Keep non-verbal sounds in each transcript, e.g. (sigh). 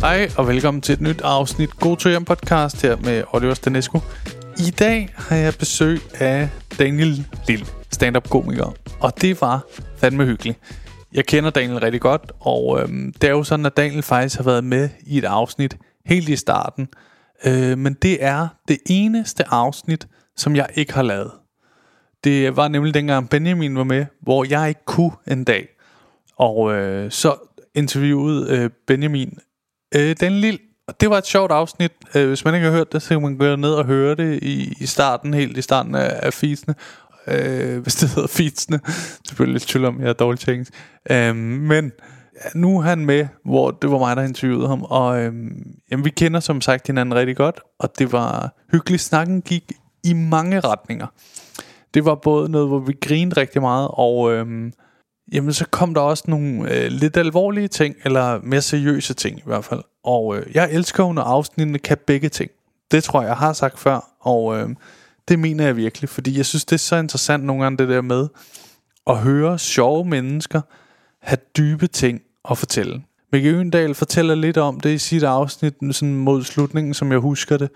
Hej og velkommen til et nyt afsnit God to hjem podcast her med Oliver Stanesco. I dag har jeg besøg af Daniel Lille, stand-up komiker, og det var fandme hyggeligt. Jeg kender Daniel rigtig godt, og øhm, det er jo sådan, at Daniel faktisk har været med i et afsnit helt i starten. Øh, men det er det eneste afsnit, som jeg ikke har lavet. Det var nemlig dengang Benjamin var med, hvor jeg ikke kunne en dag. Og øh, så interviewede øh, Benjamin øh, den lille og det var et sjovt afsnit. Øh, hvis man ikke har hørt det, så kan man gå ned og høre det i, i starten, helt i starten af, af feedsene. Øh, hvis det hedder feedsene. Selvfølgelig lidt tvivl om, jeg er dårlig til engelsk. Øh, men ja, nu er han med, hvor det var mig, der interviewede ham. Og øh, jamen, vi kender som sagt hinanden rigtig godt. Og det var hyggeligt. Snakken gik i mange retninger. Det var både noget, hvor vi grinede rigtig meget, og... Øh, Jamen, så kom der også nogle øh, lidt alvorlige ting, eller mere seriøse ting i hvert fald. Og øh, jeg elsker jo, når afsnittene kan begge ting. Det tror jeg, jeg har sagt før, og øh, det mener jeg virkelig, fordi jeg synes, det er så interessant nogle gange det der med at høre sjove mennesker have dybe ting at fortælle. Mikke Øendal fortæller lidt om det i sit afsnit sådan mod slutningen, som jeg husker det.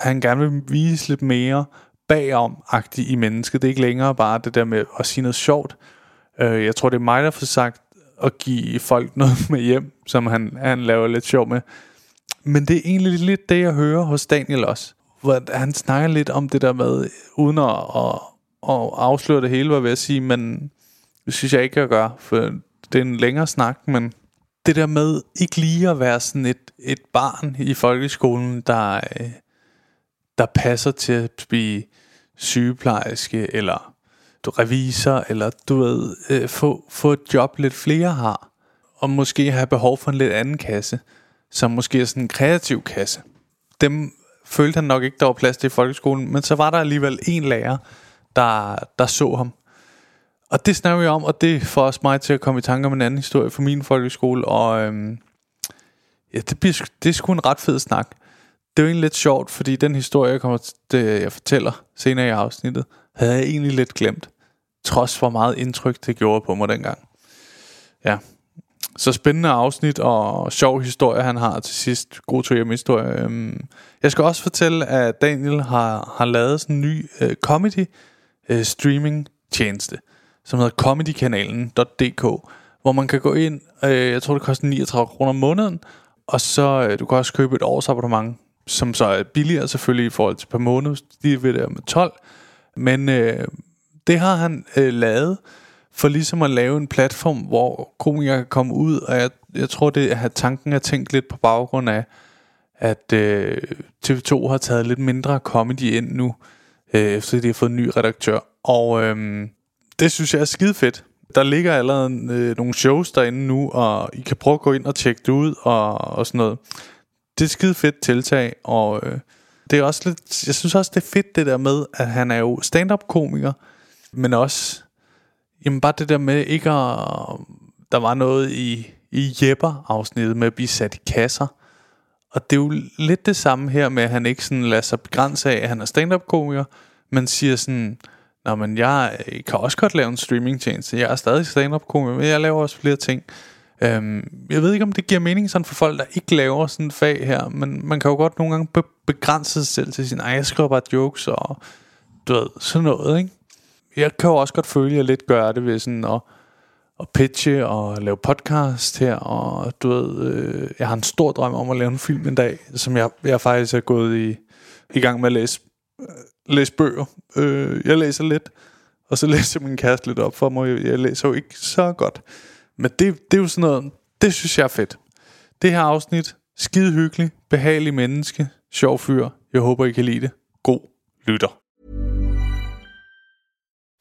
Han gerne vil vise lidt mere bagom i mennesket. Det er ikke længere bare det der med at sige noget sjovt, Øh, jeg tror, det er mig, der får sagt at give folk noget med hjem, som han, han laver lidt sjov med. Men det er egentlig lidt det, jeg hører hos Daniel også. Hvor han snakker lidt om det der med, uden at, at, at afsløre det hele, var ved at sige, men det synes jeg ikke, jeg gør, for det er en længere snak, men det der med ikke lige at være sådan et, et barn i folkeskolen, der, øh, der passer til at blive sygeplejerske, eller revisor, eller du ved, øh, få, få et job, lidt flere har, og måske have behov for en lidt anden kasse, som måske er sådan en kreativ kasse. Dem følte han nok ikke, der var plads til i folkeskolen, men så var der alligevel en lærer, der, der så ham. Og det snakker vi om, og det får også mig til at komme i tanke om en anden historie fra min folkeskole, og øhm, ja, det, bliver, det er sgu en ret fed snak. Det er jo egentlig lidt sjovt, fordi den historie, jeg, kommer til, øh, jeg fortæller senere i afsnittet, havde jeg egentlig lidt glemt trods hvor meget indtryk det gjorde på mig dengang. Ja, så spændende afsnit og sjov historie, han har til sidst. God tur hjem historie. Øhm, jeg skal også fortælle, at Daniel har, har lavet sådan en ny øh, comedy øh, streaming tjeneste, som hedder comedykanalen.dk, hvor man kan gå ind, øh, jeg tror det koster 39 kroner om måneden, og så øh, du kan også købe et års abonnement, som så er billigere selvfølgelig i forhold til per måned, de ved der med 12, men øh, det har han øh, lavet for ligesom at lave en platform, hvor komikere kan komme ud, og jeg, jeg tror, det er tanken er tænkt lidt på baggrund af, at øh, TV2 har taget lidt mindre comedy ind nu, øh, efter de har fået en ny redaktør. Og øh, det synes jeg er skide fedt. Der ligger allerede øh, nogle shows derinde nu, og I kan prøve at gå ind og tjekke det ud og, og sådan noget. Det er skide fedt tiltag, og øh, det er også lidt, jeg synes også, det er fedt det der med, at han er jo stand-up komiker, men også, jamen bare det der med ikke at, der var noget i, i Jepper-afsnittet med at blive sat i kasser. Og det er jo lidt det samme her med, at han ikke sådan lader sig begrænse af, at han er stand-up-komiker, men siger sådan, Nå, men jeg kan også godt lave en streaming-tjeneste. Jeg er stadig stand-up-komiker, men jeg laver også flere ting. Øhm, jeg ved ikke, om det giver mening sådan for folk, der ikke laver sådan et fag her, men man kan jo godt nogle gange be- begrænse sig selv til sin, ej, jeg skriver bare jokes og du ved, sådan noget, ikke? Jeg kan jo også godt føle, at jeg lidt gør det ved sådan at, at pitche og lave podcast her, og du ved, øh, jeg har en stor drøm om at lave en film en dag, som jeg, jeg faktisk er gået i, i gang med at læse, øh, læse bøger. Øh, jeg læser lidt, og så (laughs) læser min kæreste lidt op for mig. Jeg læser jo ikke så godt. Men det, det er jo sådan noget, det synes jeg er fedt. Det her afsnit, skide hyggelig, behagelig menneske, sjov fyr. Jeg håber, I kan lide det. God lytter.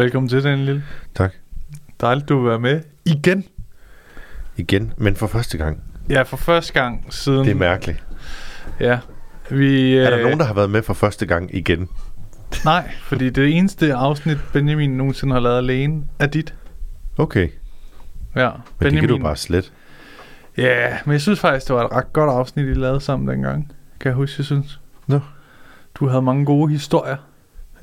Velkommen til, den lille. Tak. Dejligt, du vil være med. Igen. Igen, men for første gang. Ja, for første gang siden... Det er mærkeligt. Ja. Vi, Er der øh, nogen, der har været med for første gang igen? Nej, fordi det eneste afsnit, Benjamin nogensinde har lavet alene, er dit. Okay, Ja, men Benjamin. det kan du bare slet. Ja, men jeg synes faktisk, det var et ret godt afsnit, I lavede sammen dengang. Kan jeg huske, jeg synes. Nå. Du havde mange gode historier.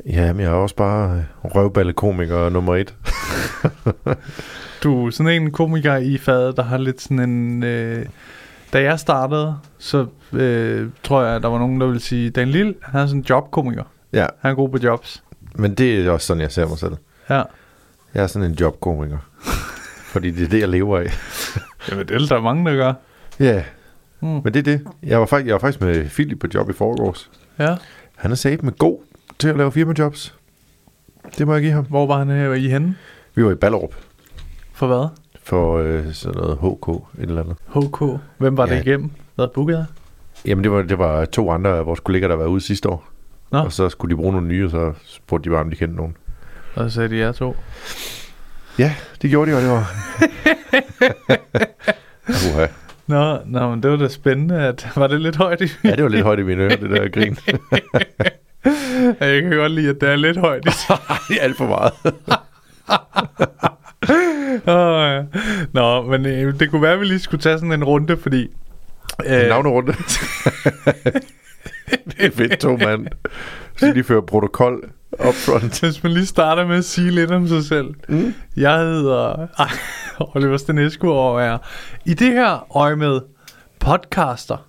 Ja, men jeg er også bare øh, røvballekomiker nummer et. (laughs) Du er sådan en komiker i fadet, der har lidt sådan en... Øh, da jeg startede, så øh, tror jeg, at der var nogen, der ville sige, Dan Lille, han er sådan en jobkomiker. Ja, Han er god på jobs. men det er også sådan, jeg ser mig selv. Ja. Jeg er sådan en jobkomiker. (laughs) Fordi det er det, jeg lever af. Jamen, det er der mange, der gør. Ja, Mm. men det er det. Jeg var, faktisk, jeg var faktisk med Philip på job i forgårs. Ja. Han er sat med god til at lave firmajobs. Det må jeg give ham. Hvor var han her i henne? Vi var i Ballerup For hvad? for øh, sådan noget HK, et eller andet. HK. Hvem var det Ja. igennem? Hvad bookede? Jamen, det var, det var to andre af vores kolleger, der var ude sidste år. Nå. Og så skulle de bruge nogle nye, og så spurgte de bare, om de kendte nogen. Og så sagde de jer to. Ja, det gjorde de, og det var... (laughs) Uha. Nå, nå, men det var da spændende. At, (laughs) var det lidt højt i Ja, det var lidt højt i mine ører, det der grin. (laughs) Jeg kan godt lide, at det er lidt højt i (laughs) Alt for meget. (laughs) Åh, ja. Nå, men øh, det kunne være, at vi lige skulle tage sådan en runde, fordi... Øh. Navnerunde. (laughs) det er fedt, to mand. Så de fører protokol up front. Hvis man lige starter med at sige lidt om sig selv. Mm. Jeg hedder Oliver Stanescu og er i det her øje med podcaster.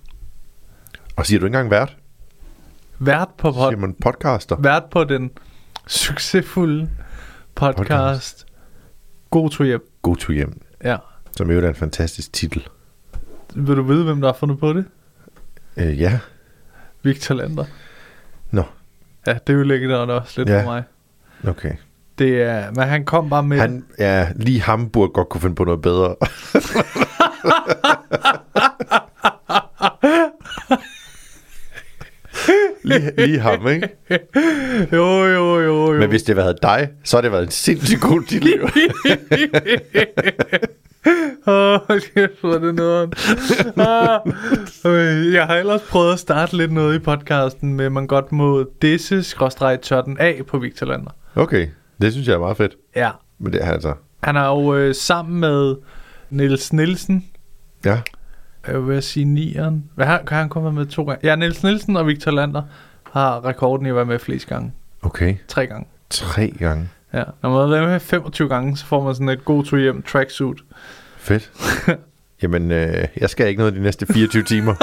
Og siger du ikke engang vært? Vært på, pod, Siger man podcaster? vært på den succesfulde podcast, podcast. God to hjem. God to hjem. Ja. Som jo er en fantastisk titel. Vil du vide, hvem der har fundet på det? Øh, ja. Victor Lander. Nå, Ja, det er jo lækkert også lidt Ja. for mig. okay. Det er, men han kom bare med... Han, ja, lige ham burde godt kunne finde på noget bedre. (laughs) lige, ham, ikke? (laughs) Jo, jo, jo, jo. Men hvis det havde været dig, så har det været en sindssygt god titel. jo. (laughs) Åh, kæft, hvor er det noget. ah, øh, jeg har ellers prøvet at starte lidt noget i podcasten med, man godt må disse skråstreg tørten af på Victor Lander. Okay, det synes jeg er meget fedt. Ja. Men det er altså... Han er jo øh, sammen med Niels Nielsen, Ja, jeg vil sige nieren. Hvad har, kan han komme med to gange? Ja, Niels Nielsen og Victor Lander har rekorden i at være med flest gange. okay. Tre gange. Tre gange. Ja, når man har været med 25 gange, så får man sådan et god to hjem tracksuit. Fedt. (laughs) Jamen, øh, jeg skal ikke noget de næste 24 timer.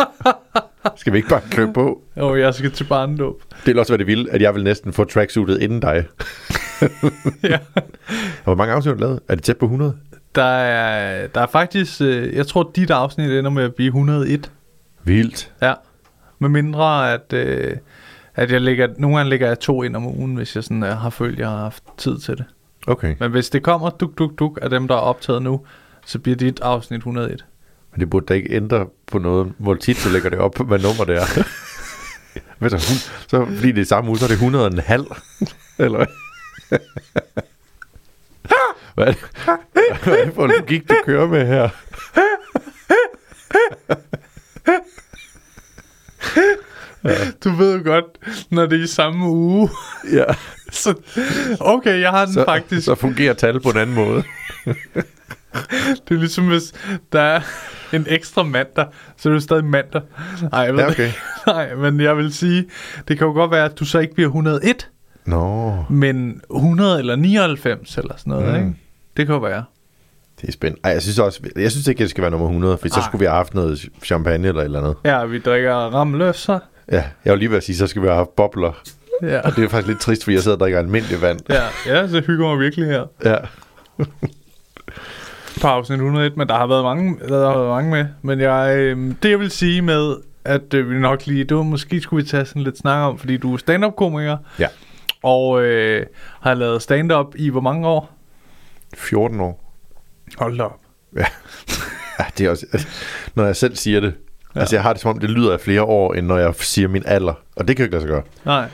(laughs) skal vi ikke bare klø på? Og jeg skal til barndåb. Det vil også være det vilde, at jeg vil næsten få tracksuitet inden dig. (laughs) ja. Og hvor mange afsnit har du lavet? Er det tæt på 100? Der er, der er faktisk, øh, jeg tror, dit afsnit ender med at blive 101. Vildt. Ja. Med mindre, at, øh, at jeg lægger, nogle gange lægger jeg to ind om ugen, hvis jeg sådan, øh, har følt, jeg har haft tid til det. Okay. Men hvis det kommer duk, duk, duk af dem, der er optaget nu, så bliver dit afsnit 101. Men det burde da ikke ændre på noget, hvor tit du lægger det op, hvad nummer det er. (laughs) Du, hun- så fordi det er samme uge, så er det 100 og en halv. Eller hvad? Hvad er, det, hvad er det for en logik, du kører med her? (laughs) Du ved jo godt, når det er i samme uge. Ja, (laughs) så, okay, jeg har den så, faktisk. så fungerer tal på en anden måde. (laughs) Det er ligesom, hvis der er en ekstra mandag, så er det stadig mandag. Nej, jeg ved Ja, okay. Nej, men jeg vil sige, det kan jo godt være, at du så ikke bliver 101, Nå, men 100 eller 99 eller sådan noget, Mm. ikke? Det kan jo være. det er spændende. Ej, jeg synes også, jeg synes ikke, det skal være nummer 100, for så skulle vi have haft noget champagne eller eller andet. Ja, vi drikker ramløfser. Ja, jeg var lige ved at sige, så skal vi have haft bobler. Ja. Og det er faktisk lidt trist, fordi jeg sidder og drikker almindelig vand. Ja, ja, så hygger mig virkelig her. Ja. (laughs) På afsnit 101, men der har været mange, der har været mange med. Men jeg, øh, det jeg vil sige med, at øh, vi nok lige, det var måske skulle vi tage sådan lidt snak om, fordi du er stand-up-komiker, Ja. og øh, har lavet stand-up i hvor mange år? 14 år. Hold da op. (laughs) Ja, det er også... Altså, når jeg selv siger det, ja. altså jeg har det som om, det lyder af flere år, end når jeg siger min alder. Og det kan jeg ikke lade sig gøre. Nej.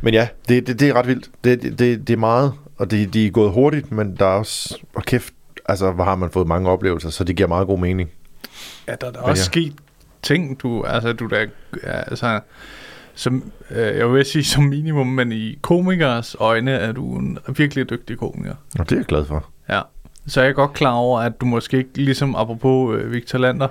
Men ja, det, det, det er ret vildt. Det, det, det, det er meget, og det, de er gået hurtigt, men der er også... Og kæft, altså hvor har man fået mange oplevelser, så det giver meget god mening. Ja, der er da også ja. sket ting, du, altså du der, ja, altså, som, øh, jeg vil sige som minimum, men i komikers øjne er du en virkelig dygtig komiker. Og det er jeg glad for. Ja. Så er jeg godt klar over, at du måske ikke, ligesom apropos øh, Victor Lander,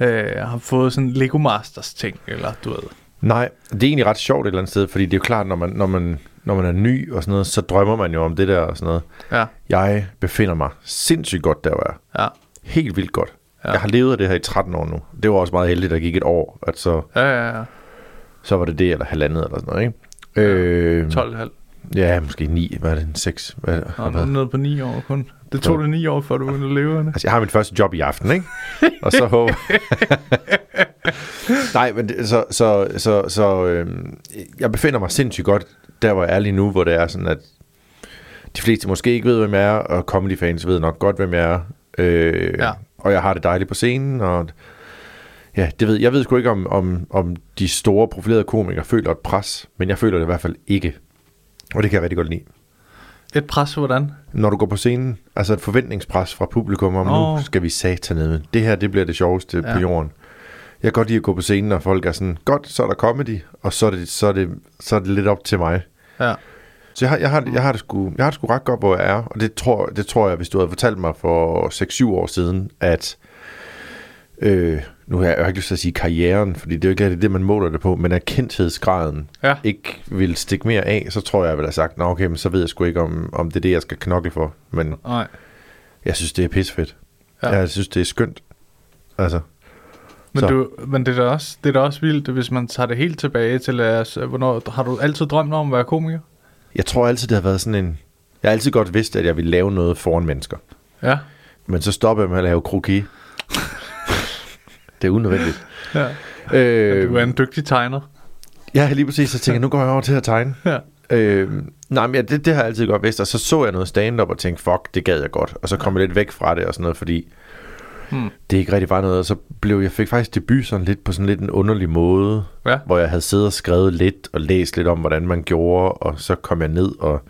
øh, har fået sådan Lego Masters ting, eller du ved. Nej, det er egentlig ret sjovt et eller andet sted, fordi det er jo klart, når man, når man, når man er ny og sådan noget, så drømmer man jo om det der og sådan noget. Ja, Jeg befinder mig sindssygt godt der, hvor jeg ja, Helt vildt godt. Ja. Ja. Jeg har levet af det her i 13 år nu. Det var også meget heldigt, at der gik et år, at så, ja, ja, ja. så var det det, eller halvandet eller sådan noget, ikke? Øh, 12,5. Ja, måske 9, hvad er det, en 6? Hvad, har nu er du nede på 9 år kun. Det tog det 9 år, før du begyndte at leve af det. Altså, jeg har mit første job i aften, ikke? Og så håber... (laughs) Nej, men det, så, så, så, så øhm, jeg befinder mig sindssygt godt der, hvor jeg er lige nu, hvor det er sådan, at de fleste måske ikke ved, hvem jeg er, og comedy-fans ved nok godt, hvem jeg er. Øh, Ja. Og jeg har det dejligt på scenen, og ja, det ved, jeg ved sgu ikke, om, om, om de store profilerede komikere føler et pres, men jeg føler det i hvert fald ikke. Og det kan jeg rigtig godt lide. Et pres, hvordan? Når du går på scenen, altså et forventningspres fra publikum om, Åh. nu skal vi satanede. Det her, det bliver det sjoveste ja. på jorden. Jeg kan godt lide at gå på scenen, og folk er sådan, godt, så er der comedy, og så er det, så er det, så er det lidt op til mig. Ja. Så jeg har, jeg, har, jeg, har det sgu, jeg har det sgu ret godt, hvor jeg er, og det tror, det tror jeg, hvis du havde fortalt mig for 6-7 år siden, at øh, nu har jeg jo ikke lyst til at sige karrieren, fordi det er jo ikke det, man måler det på, men at kendthedsgraden Ja. ikke vil stikke mere af, så tror jeg, jeg ville have sagt, nå okay, men så ved jeg sgu ikke, om, om det er det, jeg skal knokle for. Men Nej. jeg synes, det er pissefedt. Ja. Ja. Jeg synes, det er skønt. Altså, Men, Så. du, men det, er da også, det er da også vildt, hvis man tager det helt tilbage til, altså, hvornår, har du altid drømt om at være komiker? jeg tror altid, det har været sådan en... Jeg har altid godt vidst, at jeg ville lave noget foran mennesker. Ja. Men så stoppede jeg med at lave kroki. Det er unødvendigt. ja. Øh, Du er en dygtig tegner. ja, lige præcis. Så tænker jeg, nu går jeg over til at tegne. Ja. Øh, nej, men ja, det, det har jeg altid godt vidst. Og så så jeg noget stand-up og tænkte, fuck, det gad jeg godt. Og så kom jeg lidt væk fra det og sådan noget, fordi Hmm. det ikke rigtig var noget. Og så blev jeg fik faktisk debut sådan lidt på sådan lidt en underlig måde. Ja. Hvor jeg havde siddet og skrevet lidt og læst lidt om, hvordan man gjorde. Og så kom jeg ned og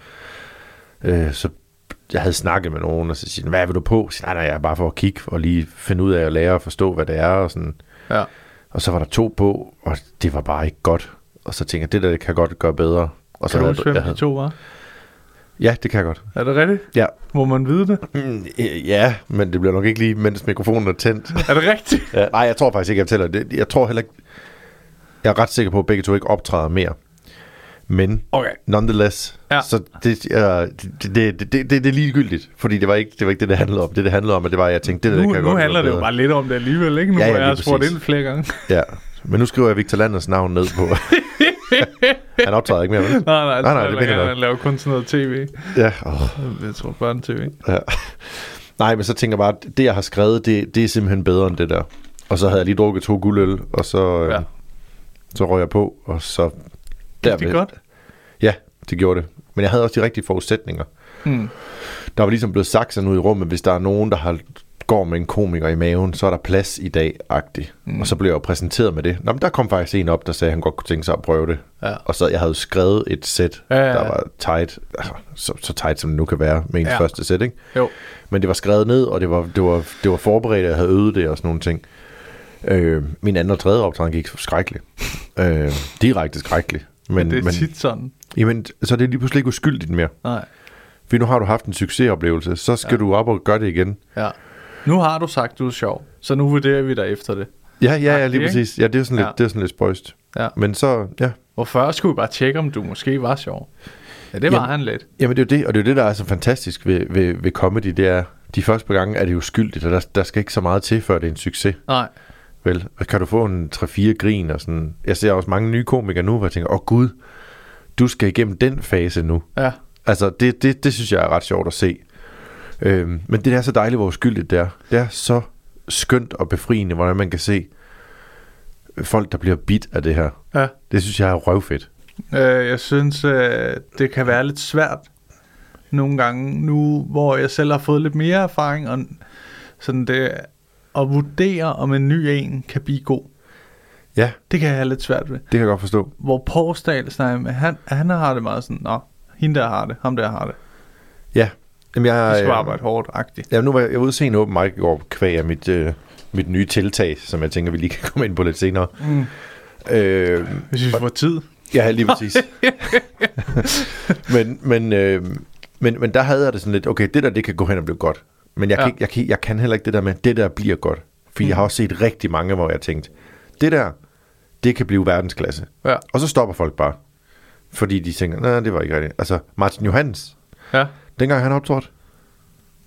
øh, så jeg havde snakket med nogen, og så siger hvad vil du på? Så nej, nej, jeg er bare for at kigge og lige finde ud af at lære og forstå, hvad det er. Og, sådan. Ja. og så var der to på, og det var bare ikke godt. Og så tænkte jeg, det der det kan jeg godt gøre bedre. Og så Kan du huske, hvem de to var? Ja, det kan jeg godt. Er det rigtigt? Ja. Må man vide det? Mm, ja, men det bliver nok ikke lige, mens mikrofonen er tændt. Er det rigtigt? ja, nej, jeg tror faktisk ikke, jeg fortæller det. Jeg tror heller ikke... Jeg er ret sikker på, at begge to ikke optræder mere. Men Okay. nonetheless, Ja. så det, ja, det, det, det, det, det, er ligegyldigt. Fordi det var, ikke, det var ikke det, det handlede om. Det, det handlede om, at det var, at jeg tænkte, det der Nu, kan nu godt handler det jo bare lidt om det alligevel, ikke? Nu Ja, ja, har jeg lige spurgt ind flere gange. (laughs) Ja, men nu skriver jeg Victor Landers navn ned på... (laughs) Han optræder ikke mere, vel? nej, nej, Nej, nej, det mener jeg nok. laver kun sådan noget tv. Ja, åh. Jeg tror, børne-tv. Ja. Nej, men så tænker jeg bare, at det jeg har skrevet, det, det er simpelthen bedre end det der. Og så havde jeg lige drukket to guldøl, og så, Ja. ja. så røg jeg på, og så... Gik det godt? Ja, det gjorde det. Men jeg havde også de rigtige forudsætninger. Hmm. Der var ligesom blevet sagt sådan ud i rummet, hvis der er nogen, der har går med en komiker i maven, så er der plads i dag agtigt. Mm. Og så blev jeg jo præsenteret med det. Nå, men der kom faktisk en op, der sagde, at han godt kunne tænke sig at prøve det. Ja. Og så jeg havde skrevet et sæt, Ja, ja, ja. der var tight, altså, så, så tight som det nu kan være med ens Ja. første sæt, ikke? Jo. Men det var skrevet ned, og det var, det var, det var forberedt, at jeg havde øvet det og sådan nogle ting. Øh, min anden og tredje optræden gik skrækkeligt. øh, direkte skrækkeligt. Men, Men det er men, tit sådan. jamen, så er det lige pludselig ikke uskyldigt mere. Nej. For nu har du haft en succesoplevelse, så skal Ja. du op og gøre det igen. Ja. Nu har du sagt, du er sjov. Så nu vurderer vi dig efter det. Ja, ja, ja, lige præcis. Ja, det er sådan, lidt, Ja. det er sådan lidt spøjst. Ja. Men så, ja. Og først skulle vi bare tjekke, om du måske var sjov. Ja, det var Jamen- han lidt. Jamen det er jo det, og det er jo det, der er så fantastisk ved, ved, ved comedy, det er, de første par gange er det jo skyldigt, og der, der skal ikke så meget til, før det er en succes. Nej. Vel? Kan du få en 3-4 grin og sådan. Jeg ser også mange nye komikere nu, hvor jeg tænker, åh oh, gud, du skal igennem den fase nu. Ja. Altså, det, det, det synes jeg er ret sjovt at se. Øhm, men det er så dejligt, hvor uskyldigt det er. Det er så skønt og befriende, hvordan man kan se folk, der bliver bit af det her. Ja. Det synes jeg er røvfedt. Øh, jeg synes, øh, det kan være lidt svært nogle gange nu, hvor jeg selv har fået lidt mere erfaring, og sådan det, at vurdere, om en ny en kan blive god. Ja, Det kan jeg have lidt svært ved. det kan jeg godt forstå. Hvor Porsdal snakker med, han, han har det meget sådan, nå, hende der har det, ham der har det. Ja. Jamen, jeg, De skal øh, arbejde hårdt-agtigt. Ja, nu var jeg, jeg ude se en åben mic i går, kvæg af mit, øh, mit nye tiltag, som jeg tænker, vi lige kan komme ind på lidt senere. Mm. Øh, Hvis vi får tid. ja, lige præcis. (laughs) men, men, øh, men, men der havde jeg det sådan lidt, okay, det der, det kan gå hen og blive godt. Men jeg, Ja. kan, ikke, jeg, kan, jeg kan heller ikke det der med, det der bliver godt. For mm. jeg har også set rigtig mange, hvor jeg har tænkt, det der, det kan blive verdensklasse. Ja. Og så stopper folk bare. Fordi de tænker, nej, det var ikke rigtigt. Altså, Martin Johans, ja. dengang han optrådte,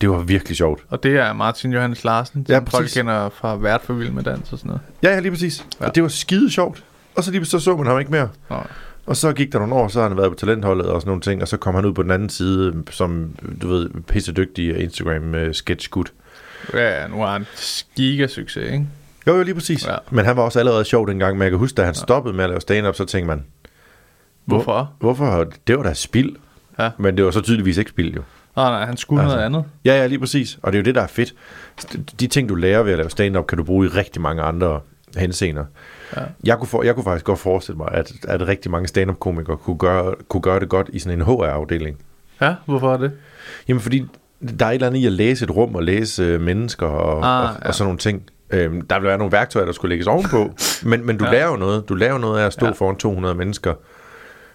det var virkelig sjovt. Og det er Martin Johannes Larsen, som Ja, folk kender fra Vært for Vild med Dans og sådan noget. Ja, ja, lige præcis. Ja. Og det var skide sjovt. Og så lige så så man ham ikke mere. Nå. Og så gik der nogle år, så har han været på talentholdet og sådan nogle ting, og så kom han ud på den anden side, som, du ved, pisse dygtig Instagram uh, sketch gut. Ja, nu har han giga succes, ikke? Jo, jo, lige præcis. Ja. Ja. Men han var også allerede sjov dengang, men jeg kan huske, da han stoppede med at lave stand-up, så tænkte man, Hvorfor? hvorfor? Det var da spild. Ja. Men det var så tydeligvis ikke spild, jo. Nej, nej, han skulle Altså. noget andet. Ja, ja, lige præcis. Og det er jo det, der er fedt. De ting, du lærer ved at lave stand-up, kan du bruge i rigtig mange andre henseender. Ja. Jeg, kunne for, jeg kunne faktisk godt forestille mig, at, at rigtig mange stand-up-komikere kunne gøre, kunne gøre det godt i sådan en HR-afdeling. Ja, hvorfor er det? Jamen, fordi der er et eller andet i at læse et rum og læse øh, mennesker og, Ah, og, ja. og sådan nogle ting. Øhm, der vil være nogle værktøjer, der skulle lægges ovenpå, men, men du (laughs) ja. Jo noget. Du jo noget af at stå ja. Foran 200 mennesker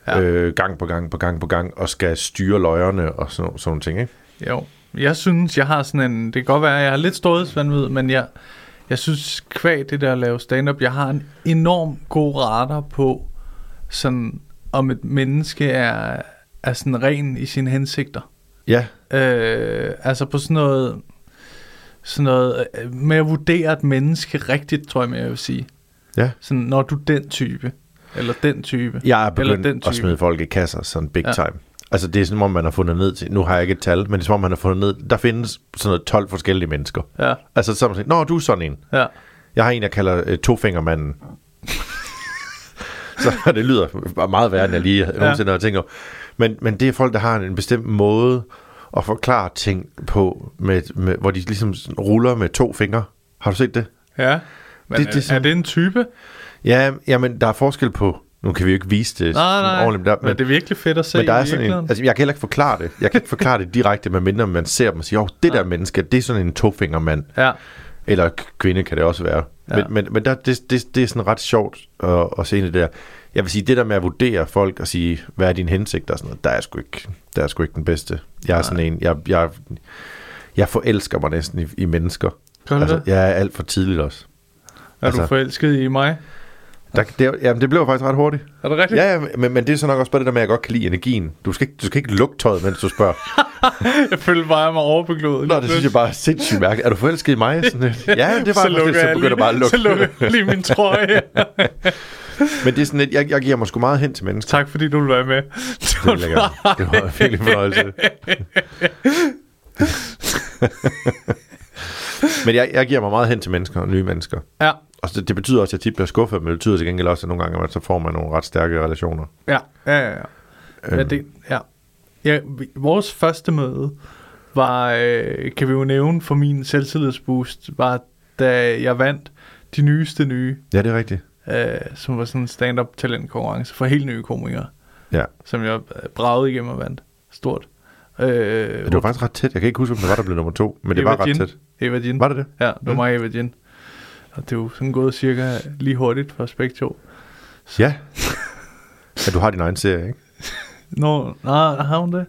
Ja. øh, gang på gang på gang på gang og skal styre løjerne og sådan, sådan nogle ting, ikke? Jo, jeg synes, jeg har sådan en... Det kan godt være, at jeg har lidt storhedsvandvid, men jeg, jeg synes, kvæg det der at lave stand-up, jeg har en enorm god radar på, sådan, om et menneske er, er sådan ren i sine hensigter. Ja, Øh, altså på sådan noget, sådan noget øh, med at vurdere et menneske rigtigt, tror jeg, jeg vil sige. ja. Sådan, når du den type, eller den type. Jeg er Eller begyndt den at type. smide folk i kasser sådan big. Ja. time. Altså det er som om, man har fundet ned til, nu har jeg ikke et tal, men det er som om, man har fundet ned, der findes sådan noget 12 forskellige mennesker. Ja, Altså så har man sagt, nå, du er sådan en. ja, Jeg har en, jeg kalder øh, tofingermanden. (laughs) så (laughs) det lyder meget værre, end jeg lige ja. nogensinde har tænkt over. Men, men det er folk, der har en bestemt måde at forklare ting på, med, med, hvor de ligesom sådan ruller med to fingre. Har du set det? ja. Men Det- det, er det, er, sådan- er det en type? Ja, jamen, der er forskel på... Nu kan vi jo ikke vise det Nej, nej, ordentligt, der, men, men det er virkelig fedt at se men der er sådan en, altså jeg kan heller ikke forklare det. Jeg kan ikke forklare det direkte, medmindre man ser dem og siger, det der menneske, det er sådan en tofingermand. Ja, Eller kvinde kan det også være. Ja. Ja. Men, men, men der, det, det, det er sådan ret sjovt at, at se ind i det der. Jeg vil sige, det der med at vurdere folk og sige, hvad er din hensigt og sådan noget, der er sgu ikke, der er sgu ikke den bedste. Jeg er sådan en, jeg, jeg, jeg forelsker mig næsten i, i mennesker. Gør altså, det? jeg er alt for tidligt også. er altså- du forelsket i mig? Der, det, jamen, det blev faktisk ret hurtigt. Er det rigtigt? Ja, ja men, men det er så nok også bare det der med, at jeg godt kan lide energien. Du skal ikke, du skal ikke lugte tøjet, mens du spørger. (laughs) Jeg følte bare, jeg mig overbeglodet. Nå, det synes jeg bare er sindssygt mærkeligt. Er du forelsket i mig? Sådan lidt. Ja, det var så faktisk det, så begynder lige, bare at lugte. Så lukker jeg lige min trøje. (laughs) Men det er sådan lidt, jeg, jeg giver mig sgu meget hen til mennesker. tak fordi du vil være med. Det vil jeg gerne. Det var virkelig fornøjelse. (laughs) Men jeg, jeg giver mig meget hen til mennesker og nye mennesker. Ja, Og det, det betyder også, at jeg tit bliver skuffet, men det betyder til gengæld også, at nogle gange at så får man nogle ret stærke relationer. ja, ja, ja. ja. Ja, Øhm, det, ja. ja vores første møde var, øh, kan vi jo nævne for min selvtillidsboost, var da jeg vandt de nyeste nye, Ja, det er rigtigt. øh, som var sådan en stand-up talentkonkurrence for helt nye komikere, Ja. som jeg øh, bragede igennem og vandt. Stort. Øh, Det var faktisk ret tæt. Jeg kan ikke huske, om det var, der blev nummer to, men det Eva var ret Jin. tæt. Eva Jin. Var det det? Ja, det var Mm. mig, Eva Jin. Og det er jo sådan gået cirka lige hurtigt for os begge to. Ja. Ja, du har din egen serie, ikke? (laughs) Nå, nej, har hun det?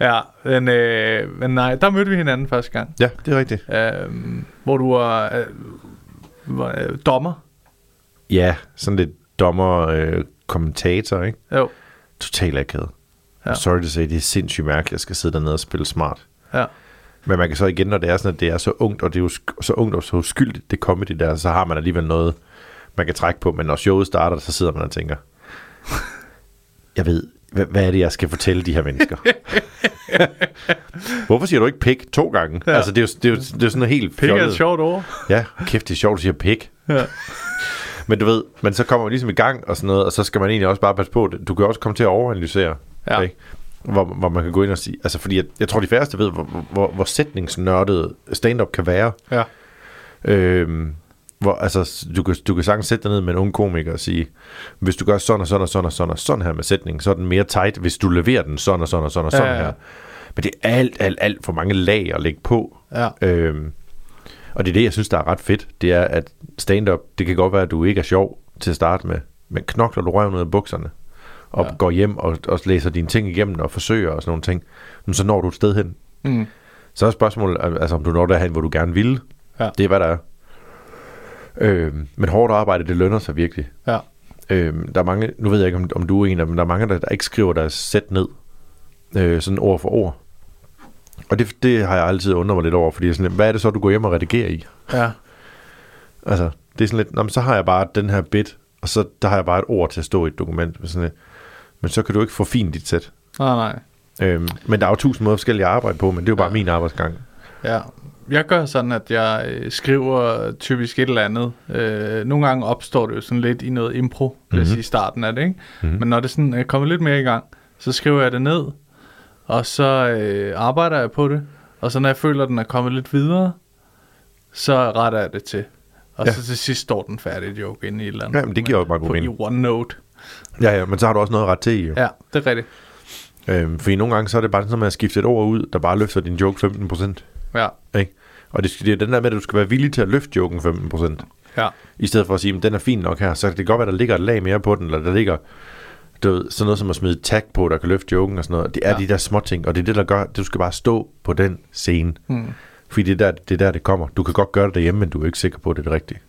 (laughs) ja, men, øh, men nej, der mødte vi hinanden første gang. Ja, det er rigtigt. Øh, hvor du var, øh, var øh, dommer. Ja, sådan lidt dommer, øh, kommentator, ikke? Jo, Total akavet. Ja. Sorry to say, det er sindssygt mærkeligt, at jeg skal sidde dernede og spille smart. ja. Men man kan så igen, når det er sådan, at det er så ungt, og det er jo så ungt og så uskyldigt, det comedy der, så har man alligevel noget, man kan trække på. Men når showet starter, så sidder man og tænker, (laughs) jeg ved, hvad, hvad er det, jeg skal fortælle de her mennesker? (laughs) Hvorfor siger du ikke pik to gange? Ja. Altså, det er jo, det er jo, det er sådan noget helt Pik er et sjovt ord. Ja, kæft, det er sjovt, at du siger pik. Ja. (laughs) Men du ved, men så kommer man ligesom i gang og sådan noget, og så skal man egentlig også bare passe på det. Du kan også komme til at overanalysere, Ja. ikke? Hvor, hvor man kan gå ind og sige, altså fordi jeg, jeg tror de færreste ved, hvor, hvor, hvor sætningsnørdet stand-up kan være. Ja. Øhm, hvor, altså, du kan, du kan sagtens sætte dig ned med en ung komiker og sige, hvis du gør sådan og sådan og sådan og sådan og sådan her med sætningen, så er den mere tight, hvis du leverer den sådan og sådan og sådan og sådan Ja, ja, her. Men det er alt, alt, alt for mange lag at lægge på. Ja. Øhm, og det er det, jeg synes, der er ret fedt. Det er, at stand-up, det kan godt være, at du ikke er sjov til at starte med, men knokler du røven ud af bukserne, og Ja. går hjem og, og læser dine ting igennem og forsøger og sådan nogle ting, men så når du et sted hen. Mm. Så er spørgsmålet, altså om du når derhen, hvor du gerne vil. Ja. Det er, hvad der er. Øhm, men hårdt arbejde, det lønner sig virkelig. Ja. Øhm, der er mange, nu ved jeg ikke, om, om du er en af dem, der er mange, der, der ikke skriver deres sæt ned, øh, sådan ord for ord. Og det, det har jeg altid undret mig lidt over, fordi sådan, hvad er det så, du går hjem og redigerer i? Ja. Altså, det er sådan lidt, så har jeg bare den her bit, og så der har jeg bare et ord til at stå i et dokument. Men, sådan lidt, men så kan du ikke få fint dit sæt. Nej, nej. Øhm, men der er jo tusind måder forskellige at arbejde på, men det er jo bare Ja. min arbejdsgang. Ja, jeg gør sådan, at jeg øh, skriver typisk et eller andet. Øh, nogle gange opstår det jo sådan lidt i noget impro, mm-hmm. vil sige, i starten af det, ikke? Mm-hmm. Men når det sådan er kommet lidt mere i gang, så skriver jeg det ned, og så øh, arbejder jeg på det, og så når jeg føler, at den er kommet lidt videre, så retter jeg det til. Og ja. Så til sidst står den færdige joke inde i et eller andet. Ja, men det giver jo bare god på, I mening. OneNote. Ja, ja, men så har du også noget ret til i. Jo. Ja, det er rigtigt. Øhm, fordi nogle gange så er det bare sådan at skifte et ord ud, der bare løfter din joke 15%. Ja, Ikke? Og det, det er den der med, at du skal være villig til at løfte joken 15%. ja, I stedet for at sige, at den er fin nok her, så kan det godt være, der ligger et lag mere på den, eller der ligger du ved, sådan noget som at smide tag på, der kan løfte joken og sådan noget. Det er ja. de der små ting, og det er det, der gør, at du skal bare stå på den scene. Mm. Fordi det er, der, det er der, det kommer. Du kan godt gøre det derhjemme, men du er ikke sikker på, at det er det rigtige.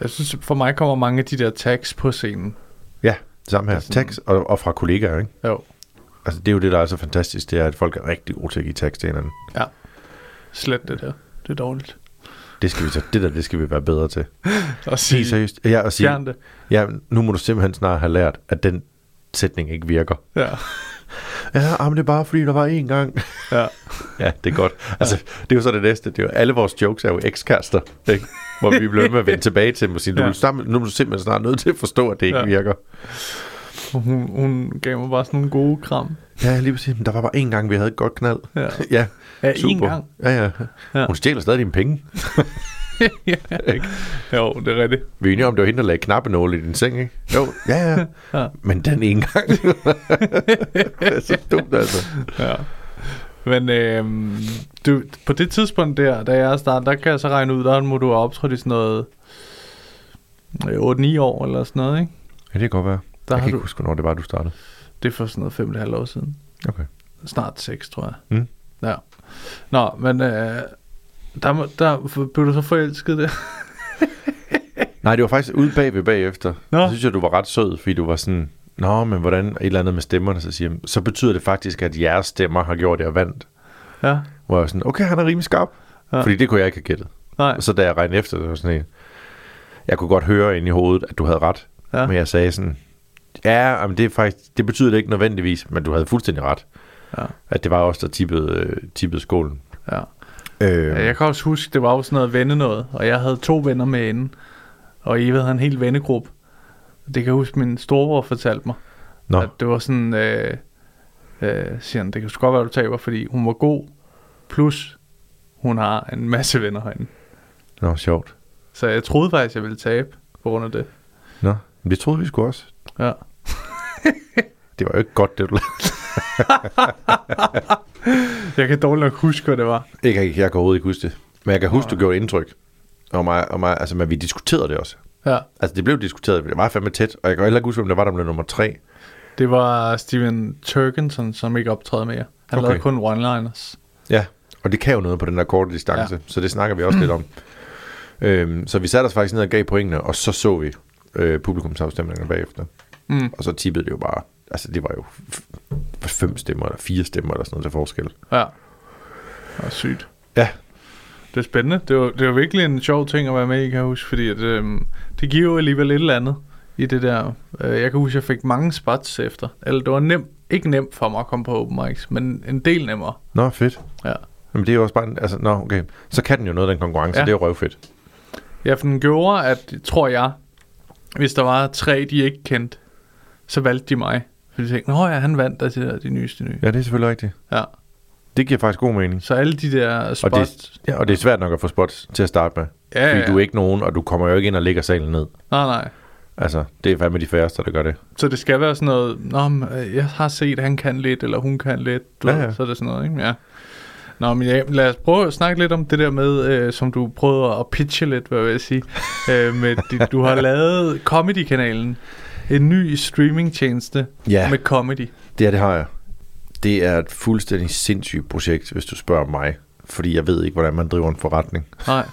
jeg synes, for mig kommer mange af de der tags på scenen. Ja, det samme her. Det sådan- Tags og, og fra kollegaer, ikke? Jo, Altså, det er jo det, der er så fantastisk, det er, at folk er rigtig gode til at give tags til hinanden. ja. Slet det der. Det er dårligt. Det skal vi så, det der, det skal vi være bedre til. (laughs) Og sige, Helt seriøst. Ja, og sige, det. ja, nu må du simpelthen snart have lært, at den sætning ikke virker. Ja, Ja, men det er bare fordi, der var én gang. ja. Ja, det er godt. Altså, det er jo så det næste. Det er jo, alle vores jokes er jo ekskærester, ikke? Hvor vi bliver ved med at vende tilbage til dem og sige, nu, Ja. sammen, nu er du simpelthen snart nødt til at forstå, at det ikke Ja. virker. Hun, hun gav mig bare sådan nogle gode kram. Ja, lige præcis. Men der var bare én gang, vi havde et godt knald. Ja. ja, Ja, super. én gang. Ja, ja. Ja. ja. Hun stjæler stadig dine penge. (laughs) (laughs) ja. Jo, det er rigtigt. Vi er enige om, det var hende, der lagde knappenåle i din seng, ikke? Jo, ja, ja. Ja. Men den ene gang. (laughs) det er så dumt, altså. Ja. Men øhm, du, på det tidspunkt der, da jeg startede, der kan jeg så regne ud, der må du have optrådt i sådan noget øh, 8-9 år eller sådan noget, ikke? Ja, det kan godt være. Der jeg har kan ikke du, huske, hvornår det var, du startede. det er for sådan noget 5,5 år siden. Okay. Snart 6, tror jeg. Mm. Ja. Nå, men øh, der, der blev du så forelsket der. (laughs) Nej, det var faktisk ude bagved bagefter. Nå. Jeg synes jeg, du var ret sød, fordi du var sådan, Nå, men hvordan, et eller andet med stemmerne, så siger så betyder det faktisk, at jeres stemmer har gjort jer vandt. ja. Hvor jeg var sådan, okay, han er rimelig skarp. Ja. Fordi det kunne jeg ikke have gættet. Nej. Og så da jeg regnede efter, det var sådan en, jeg kunne godt høre ind i hovedet, at du havde ret. Ja. Ja. Men jeg sagde sådan, ja, men det, er faktisk, det betyder det ikke nødvendigvis, men du havde fuldstændig ret. Ja. At det var også der tippede, øh, tippede skålen. Ja. Øh, jeg kan også huske, det var jo sådan noget venne noget, og jeg havde to venner med inden, og I havde en hel vennegruppe. Det kan jeg huske, min storebror fortalte mig, Nå, at det var sådan, øh, øh, siger han, det kan sgu godt være, du taber, fordi hun var god, plus hun har en masse venner herinde. nå, sjovt. Så jeg troede faktisk, jeg ville tabe på grund af det. Nå, men det troede vi sgu også. Ja. (laughs) Det var jo ikke godt, det du lavede. (laughs) (laughs) Jeg kan dårligt nok huske, hvad det var. Ikke, jeg, jeg kan overhovedet ikke huske det. Men jeg kan huske, du gjorde indtryk. Og mig, og mig, altså, men vi diskuterede det også. Ja. Altså, det blev diskuteret. Det var fandme tæt. Og jeg kan heller ikke huske, hvem der var, der blev nummer tre. Det var Steven Turkenson, som ikke optræder mere. Han Okay. lavede kun one-liners. Ja, og det kan jo noget på den der korte distance. Ja. Så det snakker vi også lidt om. (clears throat) Øhm, så vi satte os faktisk ned og gav pointene, og så så vi øh, publikumsafstemningerne bagefter. Mm. Og så tippede det jo bare. Altså, det var jo fem stemmer, eller fire stemmer, eller sådan noget til forskel. Ja. Det var sygt. Ja. Det er spændende. Det var, det var virkelig en sjov ting at være med i, kan jeg huske, fordi at, øhm, det giver jo alligevel et eller andet i det der. Øh, jeg kan huske, at jeg fik mange spots efter. Eller det var nemt, ikke nemt for mig at komme på open mics, men en del nemmere. Nå, fedt. Ja. Jamen det er jo også bare, en- altså, nå, okay. Så kan den jo noget, den konkurrence, ja. det er jo røvfedt. Ja, for den gjorde, at, tror jeg, hvis der var tre, de ikke kendte, så valgte de mig. For de tænkte, nå ja, han vandt der til de, der, de nyeste nye. Ja, det er selvfølgelig rigtigt. Ja. Det giver faktisk god mening. Så alle de der Og spots... det, ja, og det er svært nok at få spots til at starte med. ja, Fordi ja. du er ikke nogen, og du kommer jo ikke ind og lægger salen ned. Nej, nej. Altså, det er fandme de færreste, der gør det. Så det skal være sådan noget, Nå, men, øh, jeg har set, han kan lidt, eller hun kan lidt. Du Ja, ja. Så er det sådan noget, ikke? Ja. Nå, men ja, lad os prøve at snakke lidt om det der med, øh, som du prøvede at pitche lidt, hvad vil jeg sige. øh, med, dit, du har (laughs) lavet Comedy-kanalen. En ny streamingtjeneste Ja. med comedy. Det, det har jeg. Det er et fuldstændig sindssygt projekt, hvis du spørger mig. Fordi jeg ved ikke, hvordan man driver en forretning. Nej,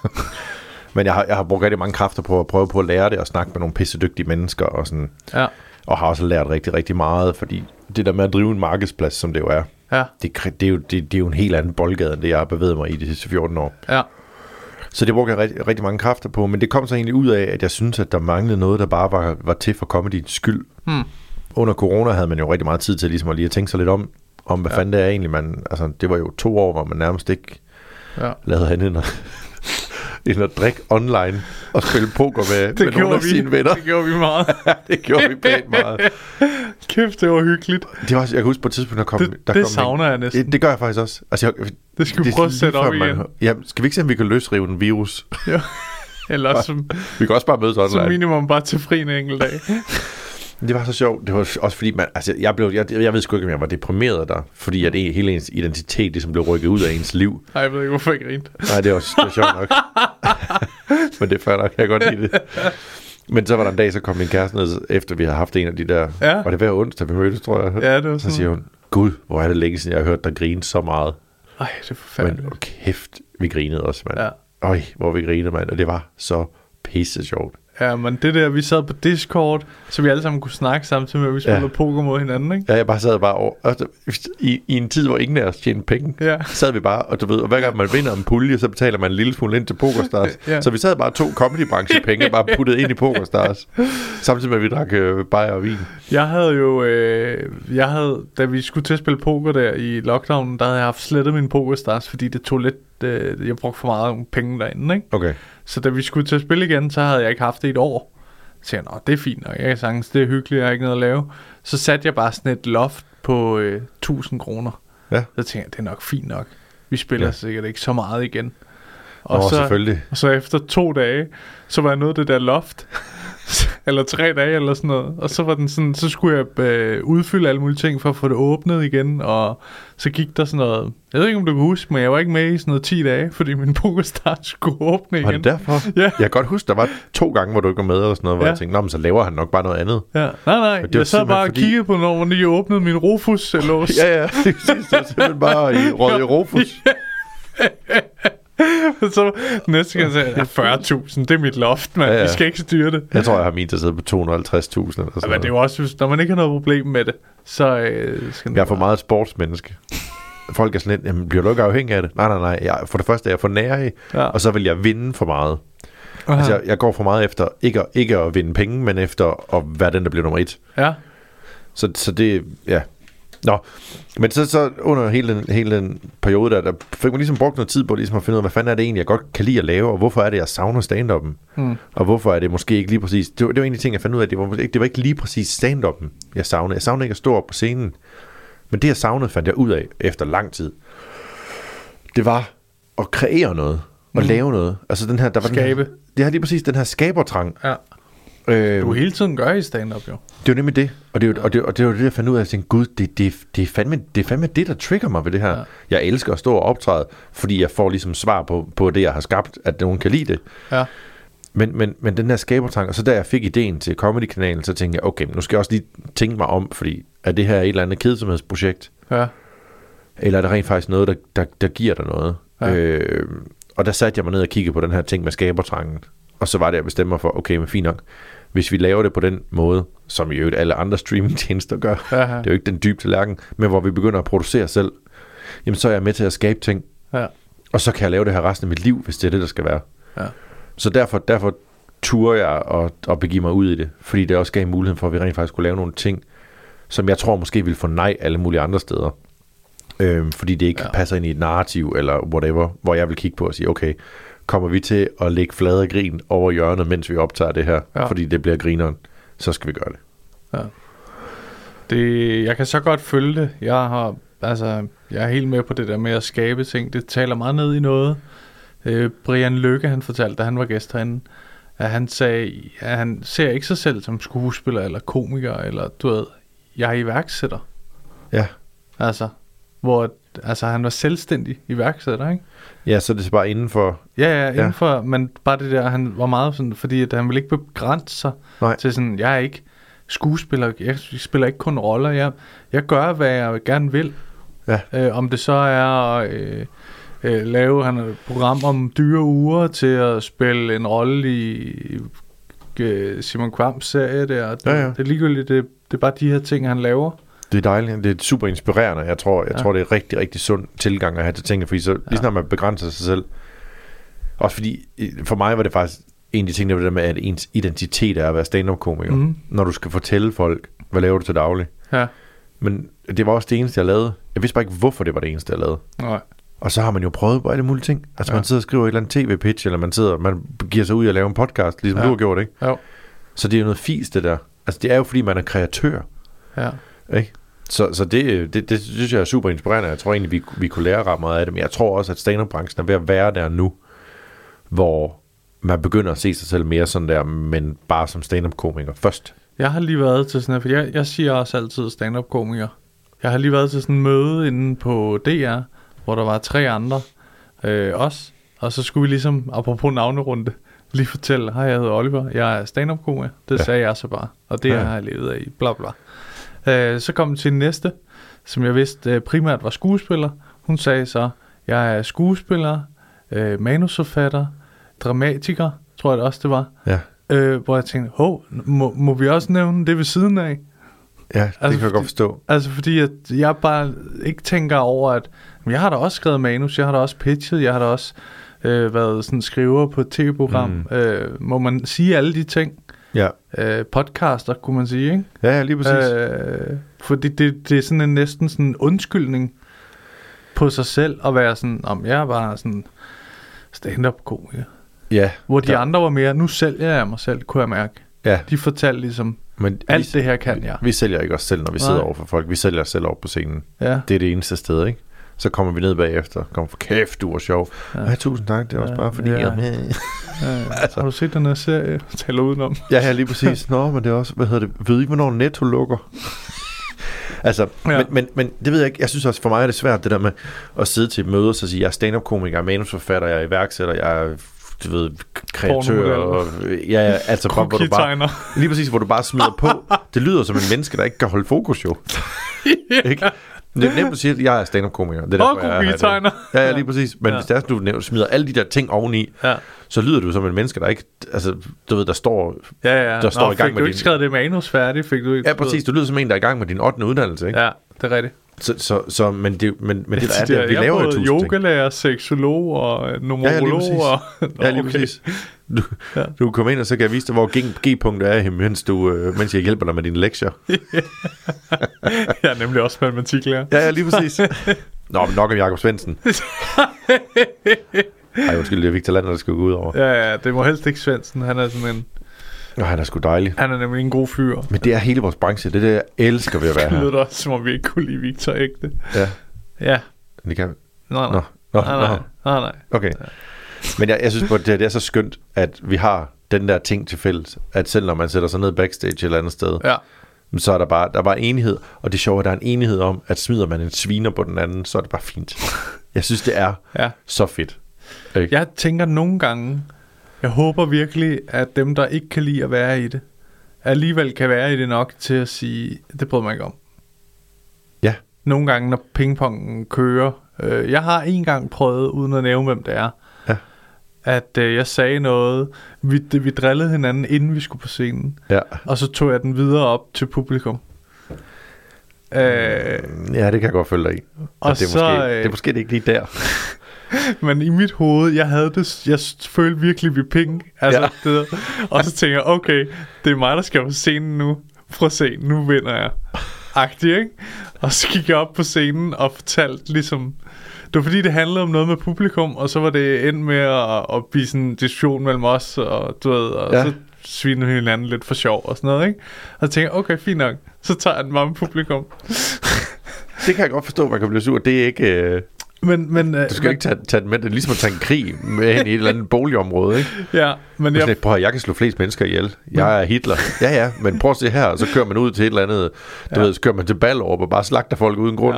(laughs) Men jeg har, jeg har brugt rigtig mange kræfter på at prøve på at lære det og snakke med nogle pissedygtige mennesker. Og, sådan, ja, og har også lært rigtig, rigtig meget. Fordi det der med at drive en markedsplads, som det jo er, ja, det, det, er, jo, det, det er jo en helt anden boldgade, end det jeg har bevæget mig i de sidste 14 år. ja, Så det brugte jeg rigtig, rigtig mange kræfter på, men det kom så egentlig ud af, at jeg synes, at der manglede noget, der bare var, var til for comedyens skyld. Hmm. Under corona havde man jo rigtig meget tid til ligesom at lige at tænke sig lidt om, om hvad Ja. fanden det er egentlig, man, altså det var jo to år, hvor man nærmest ikke ja. lavede andet end at, (laughs) end at drikke online og spille poker med, med nogle af sine venner. Det gjorde vi meget. (laughs) det gjorde vi pænt meget. Kæft, det var hyggeligt. Det var jeg kan huske på et tidspunkt, der kom... Det, der det kom savner jeg næsten. det, det gør jeg faktisk også. Altså, jeg, Det skal vi prøve at sætte op man- igen. Ja, skal vi ikke se, om vi kan løsrive en virus? (laughs) Eller som, Vi kan også bare mødes som online. minimum bare til fri en enkelt dag. (laughs) Det var så sjovt. Det var også fordi, man, altså, jeg, blev, jeg, jeg ved sgu ikke, om jeg var deprimeret der, fordi at hele ens identitet ligesom blev rykket ud af ens liv. Ej, jeg ved ikke, hvorfor jeg grinte. Nej, det var, det var sjovt nok. (laughs) Men det er fair nok, jeg kan godt lide det. Men så var der en dag, så kom min kæreste ned, efter vi havde haft en af de der... Ja. Var det hver onsdag, vi mødtes, tror jeg? Ja, det var Så sådan. siger hun, Gud, hvor er det længe siden, jeg har hørt dig grine så meget. Ej, det er Men forfærdeligt. oh, kæft, vi grinede også, mand. Ja. Øj, hvor vi grinede, mand. Og det var så pisse sjovt. Ja, men det der, vi sad på Discord, så vi alle sammen kunne snakke samtidig med, at vi spillede Ja. poker mod hinanden, ikke? Ja, jeg bare sad bare over, og så- i, i en tid, hvor ingen af os tjente penge, Ja. sad vi bare, og du ved, og hver gang man vinder en pulje, så betaler man en lille smule ind til PokerStars. (laughs) Ja. Så vi sad bare to comedybranchepenge, bare puttet ind i PokerStars, (laughs) samtidig med, at vi drak øh, bajer og vin. Jeg havde jo, øh, jeg havde, da vi skulle til at spille poker der i lockdown, der havde jeg haft slettet min pokerstars, fordi det tog lidt, øh, jeg brugte for meget penge derinde, ikke? Okay. Så da vi skulle til at spille igen, så havde jeg ikke haft det i et år. Så jeg, Nå, det er fint nok, jeg kan sagtens, det er hyggeligt, jeg har ikke noget at lave. Så satte jeg bare sådan et loft på øh, 1000 kroner. Ja. Så tænkte jeg, det er nok fint nok. Vi spiller ja. Sikkert ikke så meget igen. Og Nå, selvfølgelig. og så efter to dage, så var jeg nået det der loft. (laughs) eller tre dage eller sådan noget. Og så var den sådan, så skulle jeg øh, udfylde alle mulige ting for at få det åbnet igen. Og så gik der sådan noget, jeg ved ikke om du kan huske, men jeg var ikke med i sådan noget 10 dage, fordi min (laughs) PokerStars skulle åbne igen. Var det derfor? (laughs) Ja. Jeg kan godt huske, der var to gange, hvor du ikke var med, eller sådan noget, hvor Ja. jeg tænkte, Nå, men så laver han nok bare noget andet. Ja, nej, nej, det var jeg sad bare og fordi- kiggede på, når de åbnede min Rufus-lås. Ja, ja, det er simpelthen bare i Røde ja. (laughs) Så næste gang sagde jeg, "Ja, 40.000, det er mit loft, mand. Ja, Ja. Vi skal ikke styre det. Jeg tror, jeg har min til at sidde på 250.000 eller sådan Ja, men det er jo også, hvis- når man ikke har noget problem med det, så øh, skal Jeg er for meget sportsmenneske. Folk er sådan lidt, jamen, bliver du ikke afhængig af det? Nej, nej, nej. Jeg, for det første er jeg for nær i, Ja. og så vil jeg vinde for meget. Aha. Altså, jeg, jeg går for meget efter ikke at, ikke at vinde penge, men efter at være den, der bliver nummer et. Ja, Så, så det, ja. Nå, men så, så under hele den, hele den periode der, der fik man ligesom brugt noget tid på ligesom at finde ud af, hvad fanden er det egentlig, jeg godt kan lide at lave, og hvorfor er det, jeg savner stand-up'en? Mm. Og hvorfor er det måske ikke lige præcis, det var, det var en af de ting, jeg fandt ud af, det var, måske ikke- det var ikke lige præcis stand-up'en, jeg savnede. Jeg savnede ikke at stå op på scenen, men det jeg savnede, fandt jeg ud af efter lang tid. Det var at kreere noget, og Mm. lave noget. Altså den her, der var Skabe. Den her, det er lige præcis den her skabertrang. ja. Øh, Du hele tiden gør i stand-up, jo. det er jo nemlig det. Og det, er jo, og det, og det var det, jeg fandt ud af. Jeg tænkte, gud, det, det, det, er fandme, det er fandme det, der trigger mig ved det her. Ja. Jeg elsker at stå og optræde, fordi jeg får ligesom svar på, på det, jeg har skabt, at nogen kan lide det. Ja. Men, men, men den der skabertrang, og så da jeg fik ideen til Comedy-kanalen, så tænkte jeg, okay, nu skal jeg også lige tænke mig om, fordi er det her et eller andet kedsomhedsprojekt, Ja. eller er det rent faktisk noget, der, der, der giver dig noget? Ja. Øh, og der satte jeg mig ned og kiggede på den her ting med skabertrangen, og så var det, jeg bestemte mig for, okay, men fint nok, hvis vi laver det på den måde, som i øvrigt alle andre streamingtjenester gør, ja. det er jo ikke den dybe tallerken, men hvor vi begynder at producere selv, jamen så er jeg med til at skabe ting. Ja. Og så kan jeg lave det her resten af mit liv, hvis det er det, der skal være. Ja. Så derfor, derfor turer jeg at, at begive mig ud i det, fordi det også gav muligheden for, at vi rent faktisk kunne lave nogle ting, som jeg tror måske ville få nej alle mulige andre steder. Øhm, fordi det ikke ja. passer ind i et narrativ, eller whatever, hvor jeg vil kigge på og sige, okay, kommer vi til at lægge flade grin over hjørnet, mens vi optager det her, Ja. ja. fordi det bliver grineren, så skal vi gøre det. Det, jeg kan så godt følge det. Jeg har, altså, jeg er helt med på det der med at skabe ting. Det taler meget ned i noget. Øh, Brian Lykke, han fortalte, da han var gæst herinde, at han sagde, at han ser ikke sig selv som skuespiller eller komiker, eller du ved, jeg er iværksætter. Ja. Altså, hvor altså, han var selvstændig iværksætter, ikke? Ja, så er det bare inden for... Ja, ja, inden Ja. for, men bare det der, han var meget sådan, fordi at han ville ikke begrænse sig Nej. til sådan, jeg er ikke skuespiller, jeg spiller ikke kun roller, jeg, jeg gør, hvad jeg gerne vil. Ja. Øh, om det så er at øh, øh, lave han et program om dyre uger til at spille en rolle i øh, Simon Kvams serie der. Det, Ja, ja. det er ligegyldigt, det, det er bare de her ting, han laver. Det er dejligt. Det er super inspirerende. Jeg tror, jeg Ja. ja. tror det er rigtig, rigtig sund tilgang at have til tingene, fordi så lige snart man begrænser sig selv. Også fordi, for mig var det faktisk en af de ting, der var det med, at ens identitet er at være stand-up-komiker. Mhm. Mm. Når du skal fortælle folk, hvad laver du til daglig. Ja, Men det var også det eneste, jeg lavede. Jeg vidste bare ikke, hvorfor det var det eneste, jeg lavede. nej. Og så har man jo prøvet på alle mulige ting. Altså Ja. ja. man sidder og skriver et eller andet tv-pitch, eller man sidder, man giver sig ud og laver en podcast, ligesom Ja. ja. du har gjort, ikke? Jo, Så det er jo noget fis, det der. Altså det er jo fordi, man er kreatør. ja. Ikke? Så, så det, det, det synes jeg er super inspirerende. Jeg tror egentlig, vi, vi kunne lære ret meget af det. Men jeg tror også, at stand-up-branchen er ved at være der nu, hvor man begynder at se sig selv mere sådan der, men bare som stand-up-komiker først. Jeg har lige været til sådan her, for jeg, jeg siger også altid stand-up komiker. Jeg har lige været til sådan en møde inde på DR, hvor der var tre andre øh, os. Og så skulle vi ligesom, apropos navnerunde, lige fortælle, hej, jeg hedder Oliver, jeg er stand-up komiker. Det ja. Sagde jeg så bare, og det Ja. har jeg levet af, bla bla. Øh, så kom til den næste, som jeg vidste øh, primært var skuespiller. Hun sagde så, jeg er skuespiller, øh, manusforfatter, dramatiker, tror jeg det også det var. Ja, Øh, hvor jeg tænkte, hov, må, må vi også nævne det ved siden af? ja det Altså, kan jeg fordi- godt forstå. Altså fordi at jeg bare ikke tænker over, at jeg har da også skrevet manus, jeg har da også pitchet, jeg har da også øh, været sådan skriver på et tv-program. Mm. Øh, må man sige alle de ting? Ja, Øh, podcaster, kunne man sige, ikke? ja, ja lige præcis. Øh, fordi det, det er sådan en næsten sådan en undskyldning på sig selv at være sådan, om jeg er bare sådan stand-up komiker. ja, Hvor de der- andre var mere, nu sælger jeg mig selv, kunne jeg mærke. ja. De fortalte ligesom, Men alt vi, det her kan jeg. Vi sælger ikke os selv, når vi sidder Nej. over for folk. Vi sælger os selv over på scenen. Ja. Det er det eneste sted, ikke? Så kommer vi ned bagefter. Kommer for kæft, du er sjov. Ja. Ej, tusind tak. Det er også Ja, bare fordi, ja. jeg med. Ja, (laughs) Altså. Har du set den her serie, (laughs) jeg taler udenom? Ja, ja, lige præcis. Nå, men det er også, hvad hedder det, ved I, hvornår Netto lukker? (laughs) altså, Ja. men, men, men, det ved jeg ikke. Jeg synes også, for mig er det svært, det der med at sidde til et møde og så sige, jeg er stand-up-komiker, jeg er manusforfatter, jeg er iværksætter, jeg er, du ved, kreatør. Og, ja, ja, altså, bare, hvor du bare, lige præcis, hvor du bare smider på. Det lyder som en menneske, der ikke kan holde fokus, jo. ikke? Det er nemt at sige, at jeg er stand-up-komiker. Det er Og er cookie-tegner. Ja, ja, lige præcis. Men Ja. hvis det er, du nævner- smider alle de der ting oveni, Ja, så lyder du som en menneske, der ikke, altså, du ved, der står ja, ja. Der står Nå, i gang fik med du din- ikke skrevet det manus færdigt? Fik du ikke Ja, præcis. Du lyder som en, der er i gang med din 8. uddannelse, ikke? Ja, det er rigtigt. Så, så, så, men det, men, men det der er, det, er, at vi er laver jo tusind yogalærer, seksolog og numerolog. og... Ja, lige præcis. Du, Ja. ja. du kommer ind, og så kan jeg vise dig, hvor G-punktet er, mens, du, øh, mens jeg hjælper dig med dine lektier. (laughs) jeg er nemlig også matematiklærer. Ja, ja, lige præcis. Nå, men nok om Jakob Svendsen. (laughs) Ej, undskyld, det er Victor Lander, der skal gå ud over. Ja, ja, det må helst ikke Svendsen. Han er sådan en... Nå, han er sgu dejlig. Han er nemlig en god fyr. Men det er hele vores branche. Det er det, jeg elsker ved at være Det her. lyder også, som om vi ikke kunne lide Victor ægte. Ja, Ja. det kan Nå, nej. Nå, nå, nej, nej. nej, nej. Okay. Men jeg, jeg synes på, det, det er så skønt, at vi har den der ting til fælles, at selv når man sætter sig ned backstage et eller andet sted, Ja. så er der bare, der er bare enighed, og det sjove er, at der er en enighed om, at smider man en sviner på den anden, så er det bare fint. (laughs) Jeg synes, det er Ja. så fedt. Ikke? Jeg tænker nogle gange, jeg håber virkelig, at dem, der ikke kan lide at være i det, alligevel kan være i det nok til at sige, det bryder mig ikke om. Ja. Nogle gange, når pingpongen kører. Øh, jeg har en gang prøvet, uden at nævne, hvem det er, Ja. at øh, jeg sagde noget, vi, det, vi drillede hinanden, inden vi skulle på scenen, Ja. og så tog jeg den videre op til publikum. Øh, ja, det kan jeg godt følge dig i. Og Og det, er så, måske, øh, det er måske ikke lige der. (laughs) (laughs) Men i mit hoved, jeg havde det, jeg følte virkelig vi penge. Altså, Ja. det, og så tænker jeg, okay, det er mig, der skal på scenen nu. Prøv at se, nu vinder jeg. Agtig, ikke? Og så gik jeg op på scenen og fortalte ligesom... Det var fordi, det handlede om noget med publikum, og så var det endt med at, at blive sådan en diskussion mellem os, og du ved, og Ja. så svinede vi hinanden lidt for sjov og sådan noget, ikke? Og så tænkte jeg, okay, fint nok. Så tager jeg den med publikum. Det kan jeg godt forstå, man kan blive sur. Det er ikke... Øh, Men, men, øh, du skal men, ikke tage, tage den med. Det er ligesom at tage en krig med ind i et eller andet boligområde, ikke? Ja, men Jeg, jeg, prøv at, jeg kan slå flest mennesker ihjel. Jeg er Hitler. Ja, ja, men prøv at se her. Så kører man ud til et eller andet... Du Ja. ved, så kører man til Ballerup og bare slagter folk uden grund.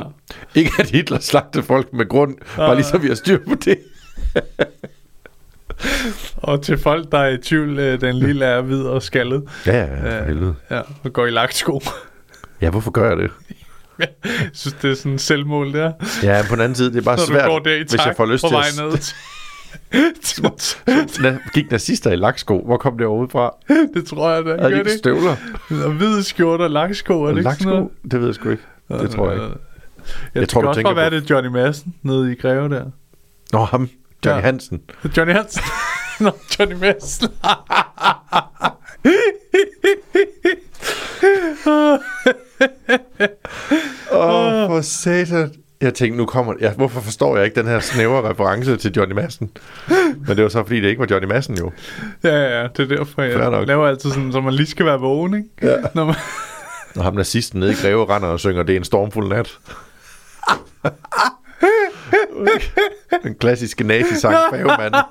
Ja. Ikke at Hitler slagter folk med grund. Bare lige så vi har styr på det. (laughs) Og til folk, der er i tvivl, øh, den lille er hvid og skaldet. Ja, ja, for Øh. Ja, og går i lagtsko. Ja, hvorfor gør jeg det? (laughs) Jeg synes, det er sådan en selvmål der. Ja, på den anden side, det er bare Når svært, der i hvis jeg får lyst på til vej at... ned. (laughs) gik nazister i laksko? Hvor kom det overhovedet fra? det tror jeg da. Gør det ikke støvler? Og hvide skjorter og lagtsko, er det ikke sådan noget? Laksko? Det ved jeg sgu ikke. Det tror jeg ikke. Jeg, Jeg tror, det du kan også bare være, det er Johnny Madsen nede i Greve der. Nå, ham. Johnny Ja. Hansen. Johnny Hansen. (laughs) Nå, Johnny Madsen. (laughs) (laughs) Åh, oh, for satan. Jeg tænkte, nu kommer ja, Hvorfor forstår jeg ikke den her snævre reference til Johnny Madsen? Men det var så, fordi det ikke var Johnny Madsen jo. ja, ja, det er derfor, jeg laver altid sådan, så man lige skal være vågen, ikke? Ja. Når man, Og ham nazisten nede i Greve render og synger, det er en stormfuld nat. Den klassiske nazi-sang, Færgemanden. (laughs)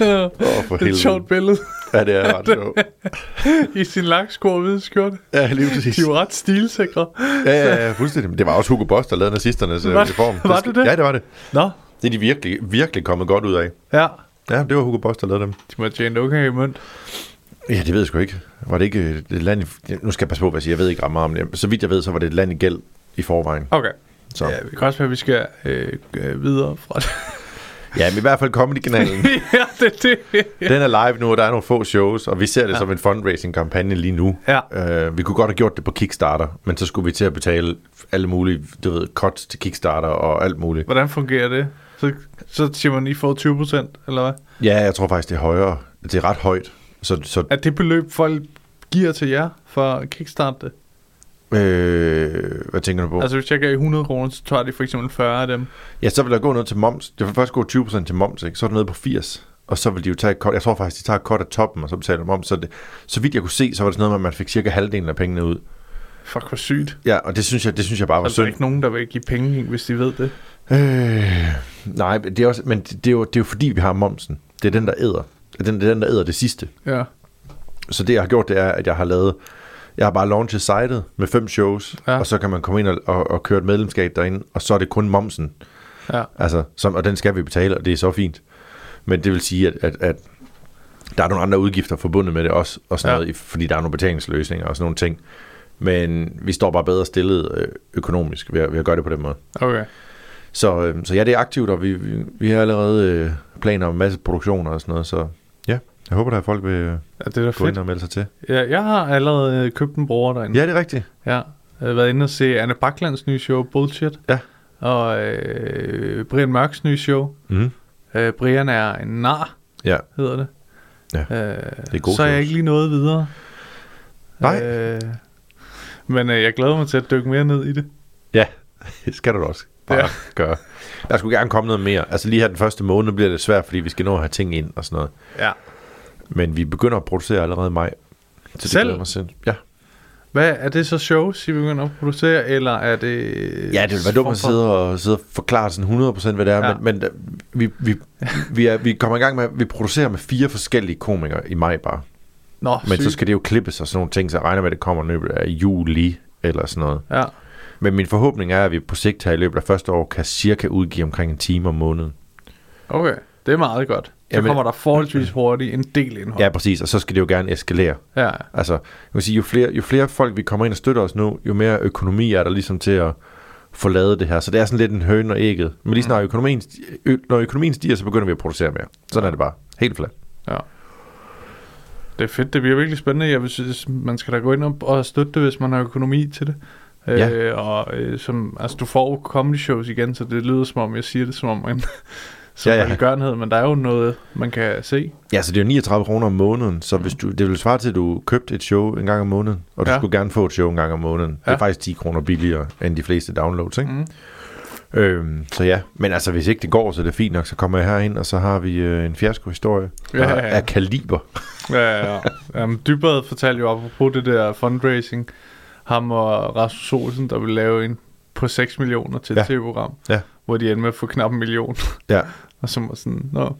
Ja, Åh, for det er et sjovt billede. Ja, det er ret sjovt. (laughs) I sin laksko og hvide skjorte. Ja, lige præcis. De er jo ret stilsikre. Ja, ja, ja, fuldstændig. Men Det var også Hugo Boss, der lavede nazisternes øh, Var- uniform. var det det? Ja, det var det. Nå, Det er de virkelig, virkelig kommet godt ud af. ja. Ja, det var Hugo Boss, der lavede dem. De må have tjent okay i mønt. Ja, det ved jeg sgu ikke. Var det ikke øh, et land i... Nu skal jeg passe på, hvad jeg siger. Jeg ved ikke ret meget om det. Så vidt jeg ved, så var det et land i gæld i forvejen. Okay. Så. Ja, vi kan også være, at vi skal øh, øh, videre fra det. (laughs) Ja, men i hvert fald Comedy-kanalen. (laughs) ja, det det. (laughs) Den er live nu, og der er nogle få shows, og vi ser det ja. som en fundraising-kampagne lige nu. Ja. Uh, vi kunne godt have gjort det på Kickstarter, men så skulle vi til at betale alle mulige, du ved, cuts til Kickstarter og alt muligt. Hvordan fungerer det? Så, så siger man, I får 20 procent, eller hvad? Ja, jeg tror faktisk, det er højere. Det er ret højt. Så, så Er det beløb, folk giver til jer for at kickstarte det? Øh, hvad tænker du på? Altså, hvis jeg gav 100 kroner, så tager de for eksempel 40 af dem. Ja, så vil der gå noget til moms. Det vil først gå 20% til moms, ikke? Så er det nede på 80. Og så vil de jo tage et. Jeg tror faktisk, de tager et cut af toppen, og så betaler de moms. Så, det, så vidt jeg kunne se, så var det sådan noget med, at man fik cirka halvdelen af pengene ud. Fuck, hvor sygt. Ja, og det synes jeg, det synes jeg bare var Altså, der er synd. ikke nogen, der vil give penge, hvis de ved det. Øh, nej, det er også, men det, det, er jo, det er jo fordi, vi har momsen. Det er den, der æder. Det er den, det er den der æder det sidste. Ja. Så det, jeg har gjort, det er, at jeg har lavet... Jeg har bare launchet sitet med fem shows, Ja. og så kan man komme ind og, og, og køre et medlemskab derinde, og så er det kun momsen. Ja. Altså, som, og den skal vi betale, og det er så fint. Men det vil sige, at, at, at der er nogle andre udgifter forbundet med det også, og sådan Ja. noget, fordi der er nogle betalingsløsninger og sådan nogle ting. Men vi står bare bedre stillet øh, økonomisk ved at, ved at gøre det på den måde. Okay. Så, øh, så ja, det er aktivt, og vi, vi, vi har allerede øh, planer om en masse produktioner og sådan noget, så jeg håber, der er folk vil Ja, det er gå ind fedt. og melde sig til. Ja, jeg har allerede øh, købt en bruger derinde. Ja, det er rigtigt. Ja, jeg har været inde og se Anne Baklands nye show, Bullshit. Ja. Og øh, Brian Mørks nye show. Mm. Øh, Brian er en nar, Ja, hedder det. Ja, øh, det er gode Så er jeg ikke lige noget videre. Nej. Øh, men øh, jeg glæder mig til at dykke mere ned i det. ja. (laughs) det skal du da også bare Ja. ja. gøre. Der skulle gerne komme noget mere. Altså lige her den første måned bliver det svært, fordi vi skal nå at have ting ind og sådan noget. Ja. Men vi begynder at producere allerede i maj. Så det Selv? glæder mig selv. Ja. Hvad, er det så shows, I begynder at producere, eller er det... Ja, det vil være dumt at sidde og, sidde og forklare sådan 100% hvad det er, Ja. men, men da- vi, vi, vi, er, vi kommer i gang med, vi producerer med fire forskellige komikere i maj bare. Nå, Men sygt. så skal det jo klippes og sådan nogle ting, så jeg regner med, at det kommer i løbet af juli eller sådan noget. Ja, Men min forhåbning er, at vi på sigt her i løbet af første år kan cirka udgive omkring en time om måneden. okay. Det er meget godt. Så Jamen- kommer der forholdsvis hurtigt en del indhold. Ja, præcis, og så skal det jo gerne eskalere. ja. Altså, jeg vil sige, jo flere, jo flere folk vi kommer ind og støtter os nu, jo mere økonomi er der ligesom til at få lavet det her. Så det er sådan lidt en høne og ægget. Men lige snart økonomien, sti- ø, når økonomien stiger, så begynder vi at producere mere. Sådan er det bare. Helt fladt. Ja. Det er fedt, det bliver virkelig spændende. Jeg vil synes, man skal da gå ind og, støtte det, hvis man har økonomi til det. Ja. Øh, og øh, som, altså, du får comedy shows igen, så det lyder som om, jeg siger det som om en som Ja, ja, velgørenhed, men der er jo noget, man kan se. Ja, så det er jo 39 kroner om måneden, så hvis du, det vil svare til, at du købte et show en gang om måneden, og du Ja. skulle gerne få et show en gang om måneden. Det Ja. er faktisk 10 kroner billigere end de fleste downloads, ikke? Mm. Øhm, så ja, men altså hvis ikke det går, så er det fint nok, så kommer jeg herind, og så har vi øh, en fiasko-historie Ja, ja, ja, af kaliber. Ja, ja, ja. Um, Dybvad fortalte jo apropos det der fundraising, ham og Rasmus Olsen, der ville lave en på 6 millioner til et Ja. tv-program, Ja. Hvor de endte med at få knap en million. Ja, (laughs) og så var sådan, nå,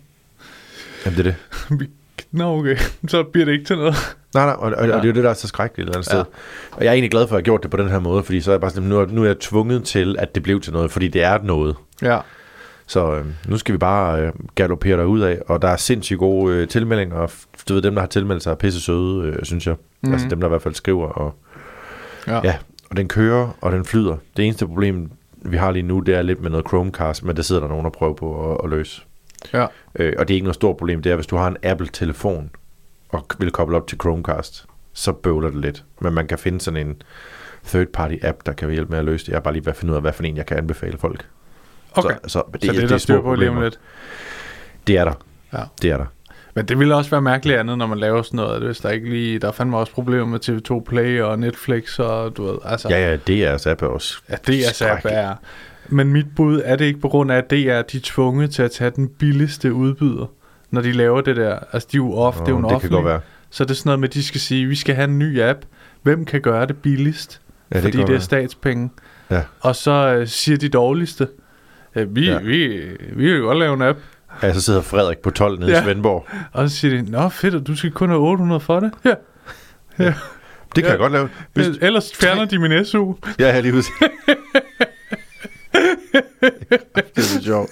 jamen det er det. (laughs) nå okay, (laughs) så bliver det ikke til noget. Nej, nej, og, og, Ja. og det er jo det, der er så skrækkeligt et eller andet Ja. sted. Og jeg er egentlig glad for, at jeg har gjort det på den her måde, fordi så er jeg bare sådan, nu er, nu er jeg tvunget til, at det blev til noget, fordi det er noget. Ja, Så øh, nu skal vi bare øh, galopere derud af, og der er sindssygt gode øh, tilmeldinger, og du ved, dem, der har tilmeldt sig, er pisse søde, øh, synes jeg. Mhm. Mm. Altså dem, der i hvert fald skriver, og ja. ja, og den kører, og den flyder. Det eneste problem, vi har lige nu, det er lidt med noget Chromecast, men det sidder der nogen, der prøver på at, at løse. ja. Øh, og det er ikke noget stort problem, det er, hvis du har en Apple-telefon, og vil koble op til Chromecast, så bøvler det lidt. Men man kan finde sådan en third-party app, der kan hjælpe med at løse det. Jeg er bare lige ved at finde ud af, hvad for en, jeg kan anbefale folk. Okay. Så, så, det, så det er der styr på lige lidt. Det er der. Ja. Det er der. Men det ville også være mærkeligt andet, når man laver sådan noget, hvis der ikke lige... Der er fandme også problemer med TV2 Play og Netflix og du ved, altså... Ja, ja, DR's app er også Ja, det er så skrækkelig. er. Men mit bud er det ikke på grund af, at DR de er tvunget til at tage den billigste udbyder, når de laver det der. Altså, de er jo off, Nå, det er jo en det kan offentlig. godt være. Så er det sådan noget med, at de skal sige, vi skal have en ny app. Hvem kan gøre det billigst? Ja, det fordi kan det er godt statspenge. Ja. Og så øh, siger de dårligste, øh, vi, ja. vi, vi vil godt lave en app. Ja, så sidder Frederik på 12 nede ja. Ja. i Svendborg. Og så siger de, nå fedt, og du skal kun have 800 for det. Ja. ja. Det kan Ja. jeg godt lave. Hvis. Ellers fjerner de min SU. ja, jeg lige huske. (laughs) det er så sjovt.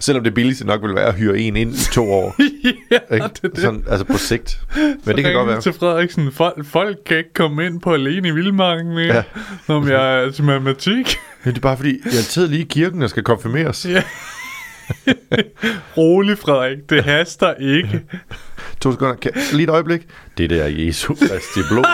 Selvom det billigste nok vil være at hyre en ind i to år. (laughs) ja, Ikke? det er det. Sådan, altså på sigt. Men Så det kan godt være. til Frederiksen, folk, folk kan ikke komme ind på alene i Vildmarken mere, Ja. ja. når jeg er til matematik. Ja, det er bare fordi, jeg sidder lige i kirken og skal konfirmeres. Ja. (laughs) Rolig, Frederik. Det haster ikke. To sekunder. Kan, lige et øjeblik. Det der er Jesu Kristi blod.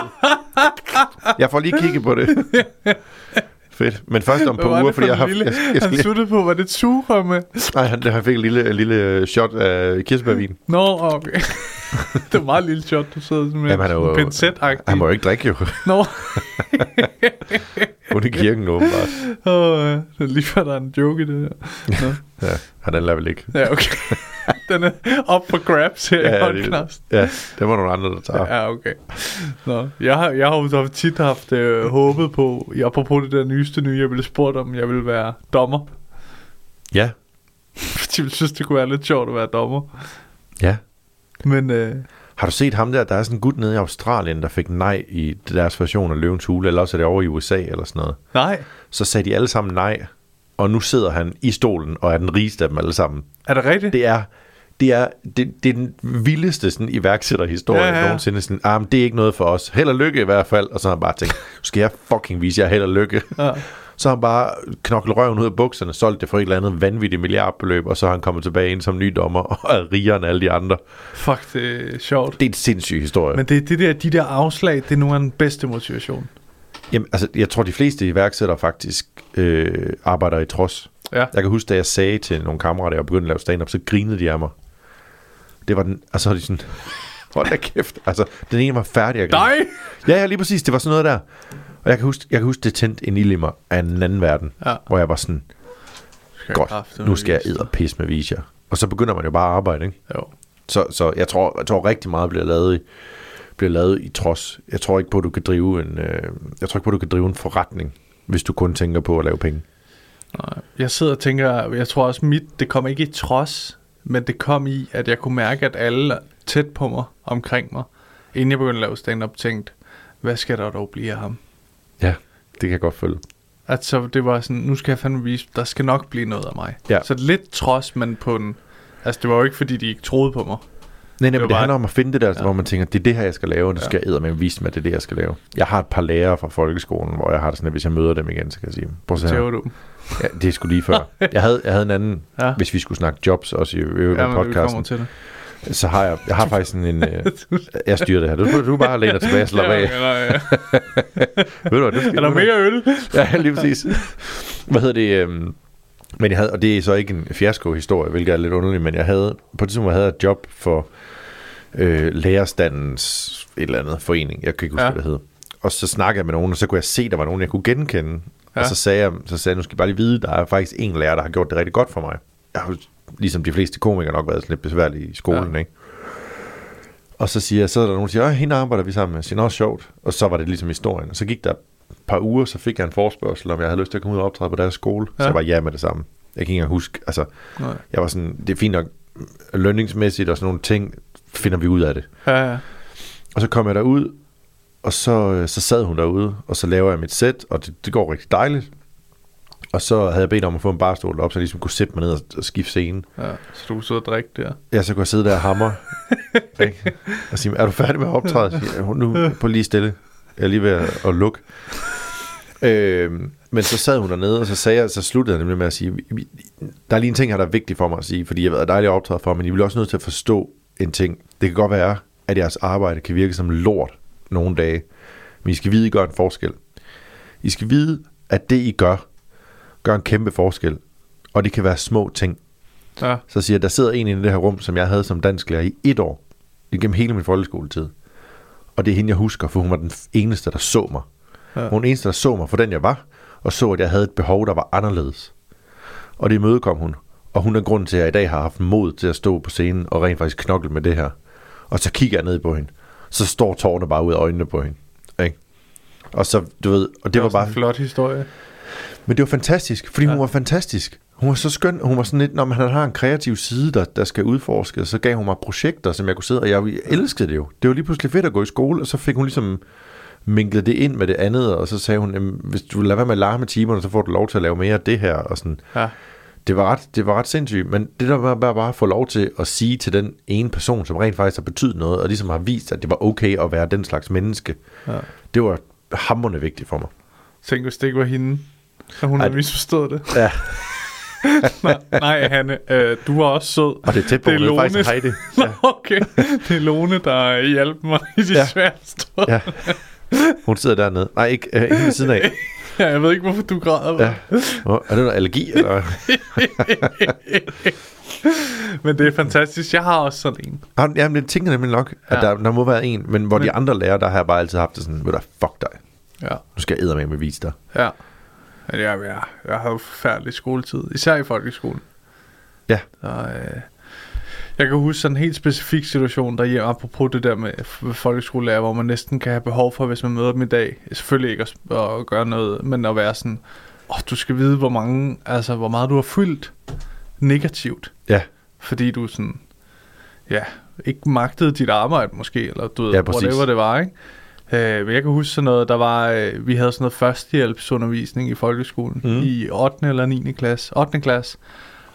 Jeg får lige kigget på det. (laughs) Fedt. Men først om var uger, fordi jeg har... lille, Jeg, jeg, skal han sluttede på, var det et sugerør med? nej, han, han fik en lille, lille shot af kirsebærvin. (laughs) Nå, okay. det var meget lille shot, du sidder med. Jamen, han er jo- pincet Han må jo ikke drikke jo. Nå, (laughs) Kun i kirken åbenbart. Åh, ja. det er lige før, der er en joke i det her. Nå. (laughs) Ja, han er vel ikke. Ja, okay. (laughs) Den er op for grabs her Ja, i det- podcast. Ja, det var nogle andre, der tager. Ja, okay. Nå, jeg har, jeg har jo så tit haft øh, håbet på, apropos det der nyeste nye, jeg ville spurgt om, jeg ville være dommer. Ja, (laughs) Fordi jeg synes, det kunne være lidt sjovt at være dommer. ja. Men øh, Har du set ham der? Der er sådan en gut nede i Australien, der fik nej i deres version af Løvens Hule, eller også er det over i USA eller sådan noget. nej, Så sagde de alle sammen nej, og nu sidder han i stolen og er den rigeste af dem alle sammen. er det rigtigt? Det er, det er, det, det er den vildeste sådan, iværksætterhistorie Ja, ja, nogensinde. Sådan, ah, men det er ikke noget for os. Held og lykke i hvert fald. Og så har han bare tænkt, "Nu skal jeg fucking vise jer held og lykke. Ja. Så har han bare knoklet røven ud af bukserne, solgt det for et eller andet vanvittigt milliardbeløb, og så har han kommet tilbage ind som ny dommer, (laughs) og er rigere end alle de andre. Fuck, det er sjovt. Det er en sindssyg historie. Men det, det der, de der afslag, det er af den bedste motivation. Jamen, altså, jeg tror, de fleste iværksættere faktisk øh, arbejder i trods. Ja. Jeg kan huske, da jeg sagde til nogle kammerater, at jeg begyndte at lave stand-up, så grinede de af mig. Det var den, og så var de sådan, (laughs) hold da kæft. Altså, den ene var færdig grine. Nej! Ja, ja, lige præcis. Det var sådan noget der. Og jeg kan huske, jeg kan huske det tændte en ild i mig af en anden verden. Ja. Hvor jeg var sådan, godt, nu skal jeg æde og pisse med viser. Og så begynder man jo bare at arbejde, ikke? Jo. Så, så jeg, tror, jeg tror rigtig meget bliver lavet i, bliver lavet i trods. Jeg tror ikke på, at du kan drive en, øh, jeg tror ikke på, at du kan drive en forretning, hvis du kun tænker på at lave penge. Nej. Jeg sidder og tænker, jeg tror også mit, det kom ikke i trods, men det kom i, at jeg kunne mærke, at alle tæt på mig, omkring mig, inden jeg begyndte at lave stand-up, tænkte, hvad skal der dog blive af ham? Ja, det kan jeg godt følge. At så det var sådan, nu skal jeg fandme vise, der skal nok blive noget af mig. Ja. Så lidt trods, men på den, altså det var jo ikke, fordi de ikke troede på mig. Nej, nej, men det bare- handler om at finde det der, ja. Hvor man tænker, det er det her, jeg skal lave, og det Ja. skal jeg med vise mig, at det er det, jeg skal lave. Jeg har et par lærere fra folkeskolen, hvor jeg har det sådan, at hvis jeg møder dem igen, så kan jeg sige, prøv at se her. Du? Ja, det er sgu lige før. (laughs) Jeg havde, jeg havde en anden, Ja. hvis vi skulle snakke jobs også i øvrigt Ja, podcasten, til det. så har jeg, jeg har (laughs) faktisk sådan en, øh, jeg styrer det her. Du, du bare læner tilbage og (laughs) slapper af. Ja, ja, ja. Ved du hvad, du skal, Er der mere øl? Ja, lige præcis. Hvad hedder det? Øhm, men jeg havde, og det er så ikke en fiasko-historie, hvilket er lidt underligt, men jeg havde, på det tidspunkt havde jeg et job for øh, lærerstandens et eller andet forening. Jeg kan ikke huske, Ja. hvad det hed. Og så snakkede jeg med nogen, og så kunne jeg se, at der var nogen, jeg kunne genkende. Ja. Og så sagde jeg, så sagde jeg, nu skal I bare lige vide, der er faktisk en lærer, der har gjort det rigtig godt for mig. Jeg har ligesom de fleste komikere nok været lidt besværlige i skolen, Ja. ikke? Og så siger jeg, så er der nogen, der siger, "Åh, hende arbejder vi sammen med. Jeg siger, sjovt. Og så var det ligesom historien. Og så gik der par uger, så fik jeg en forspørgsel, om jeg havde lyst til at komme ud og optræde på deres skole. Ja. Så jeg var ja med det samme. Jeg kan ikke engang huske, altså, Nej. jeg var sådan, det er fint nok, lønningsmæssigt og sådan nogle ting, finder vi ud af det. Ja, ja. Og så kom jeg derud, og så, øh, så sad hun derude, og så laver jeg mit sæt, og det, det går rigtig dejligt. Og så havde jeg bedt om at få en barstol op, så jeg ligesom kunne sætte mig ned og, og skifte scenen. ja. Så du kunne sidde og drikke der. Ja, så kunne jeg sidde der og hamre. (laughs) ikke? og sige, er du færdig med at optræde? Siger nu på lige stille. Jeg er lige ved at, at lukke. Øhm, men så sad hun dernede, og så, sagde jeg, så sluttede jeg nemlig med at sige, "Vi- vi- der er lige en ting her, der er vigtig for mig at sige, fordi jeg ved, at dejligt optræde for, men I bliver også nødt til at forstå en ting. Det kan godt være, at jeres arbejde kan virke som lort nogle dage, men I skal vide, at I gør en forskel. I skal vide, at det I gør, gør en kæmpe forskel. Og det kan være små ting. Ja. Så siger jeg, der sidder en i det her rum, som jeg havde som dansklærer i et år, igennem hele min folkeskoletid. Og det er hende, jeg husker, for hun var den eneste, der så mig. Ja. Hun var den eneste, der så mig for den, jeg var, og så, at jeg havde et behov, der var anderledes. Og det imødekom hun. Og hun er grunden til, at jeg i dag har haft mod til at stå på scenen og rent faktisk knokle med det her. Og så kigger jeg ned på hende. Så står tårerne bare ud af øjnene på hende. Ikke? Og så, du ved, og det, var også bare... en flot historie. Men det var fantastisk, fordi ja. hun var fantastisk. Hun var så skøn. Hun var sådan lidt, når man har en kreativ side, der, der skal udforskes, så gav hun mig projekter, som jeg kunne sidde, og jeg elskede det jo. Det var lige pludselig fedt at gå i skole, og så fik hun ligesom minklet det ind med det andet, og så sagde hun, "Jamen, hvis du lader være med at larme timerne, så får du lov til at lave mere af det her, og sådan. Ja. Det var ret, det var ret sindssygt, men det der var bare, bare at få lov til at sige til den ene person, som rent faktisk har betydet noget, og ligesom har vist, at det var okay at være den slags menneske, Ja. det var hammerende vigtigt for mig. Tænk, hvis det ikke var hende, og hun Ej, havde misforstået det. Ja, (laughs) (laughs) nej, nej, Hanne, øh, du var også sød. og det er tæt på, Det er Lone. faktisk Heidi. (laughs) Nå, okay. Det er Lone, der hjalp mig i de ja. Ja. svære stunder. Ja. Hun sidder dernede. Nej, ikke øh, ikke ved siden af. (laughs) Ja, jeg ved ikke, hvorfor du græder. Ja. Er det noget allergi? Eller? Men det er fantastisk. Jeg har også sådan en. Jamen, det tænker jeg nemlig nok, at Ja. der, der må være en. Men hvor men, de andre lærer, der har jeg bare altid haft det sådan, ved du, fuck dig. Ja. Nu skal jeg med vise dig. Ja. Men jeg, jeg, jo forfærdelig skoletid. Især i folkeskolen. Ja. Så, øh, jeg kan huske sådan en helt specifik situation derhjemme, apropos det der med folkeskolelærer, hvor man næsten kan have behov for, hvis man møder dem i dag, selvfølgelig ikke at, at gøre noget, men at være sådan, åh, oh, du skal vide, hvor mange, altså, hvor meget du har fyldt negativt, Ja, fordi du sådan, ja, ikke magtede dit arbejde måske, eller du ved, Ja, præcis. whatever det var, ikke? Øh, men jeg kan huske sådan noget, der var, øh, vi havde sådan noget førstehjælpsundervisning i folkeskolen, Mm. i 8. eller 9. klasse, 8. klasse,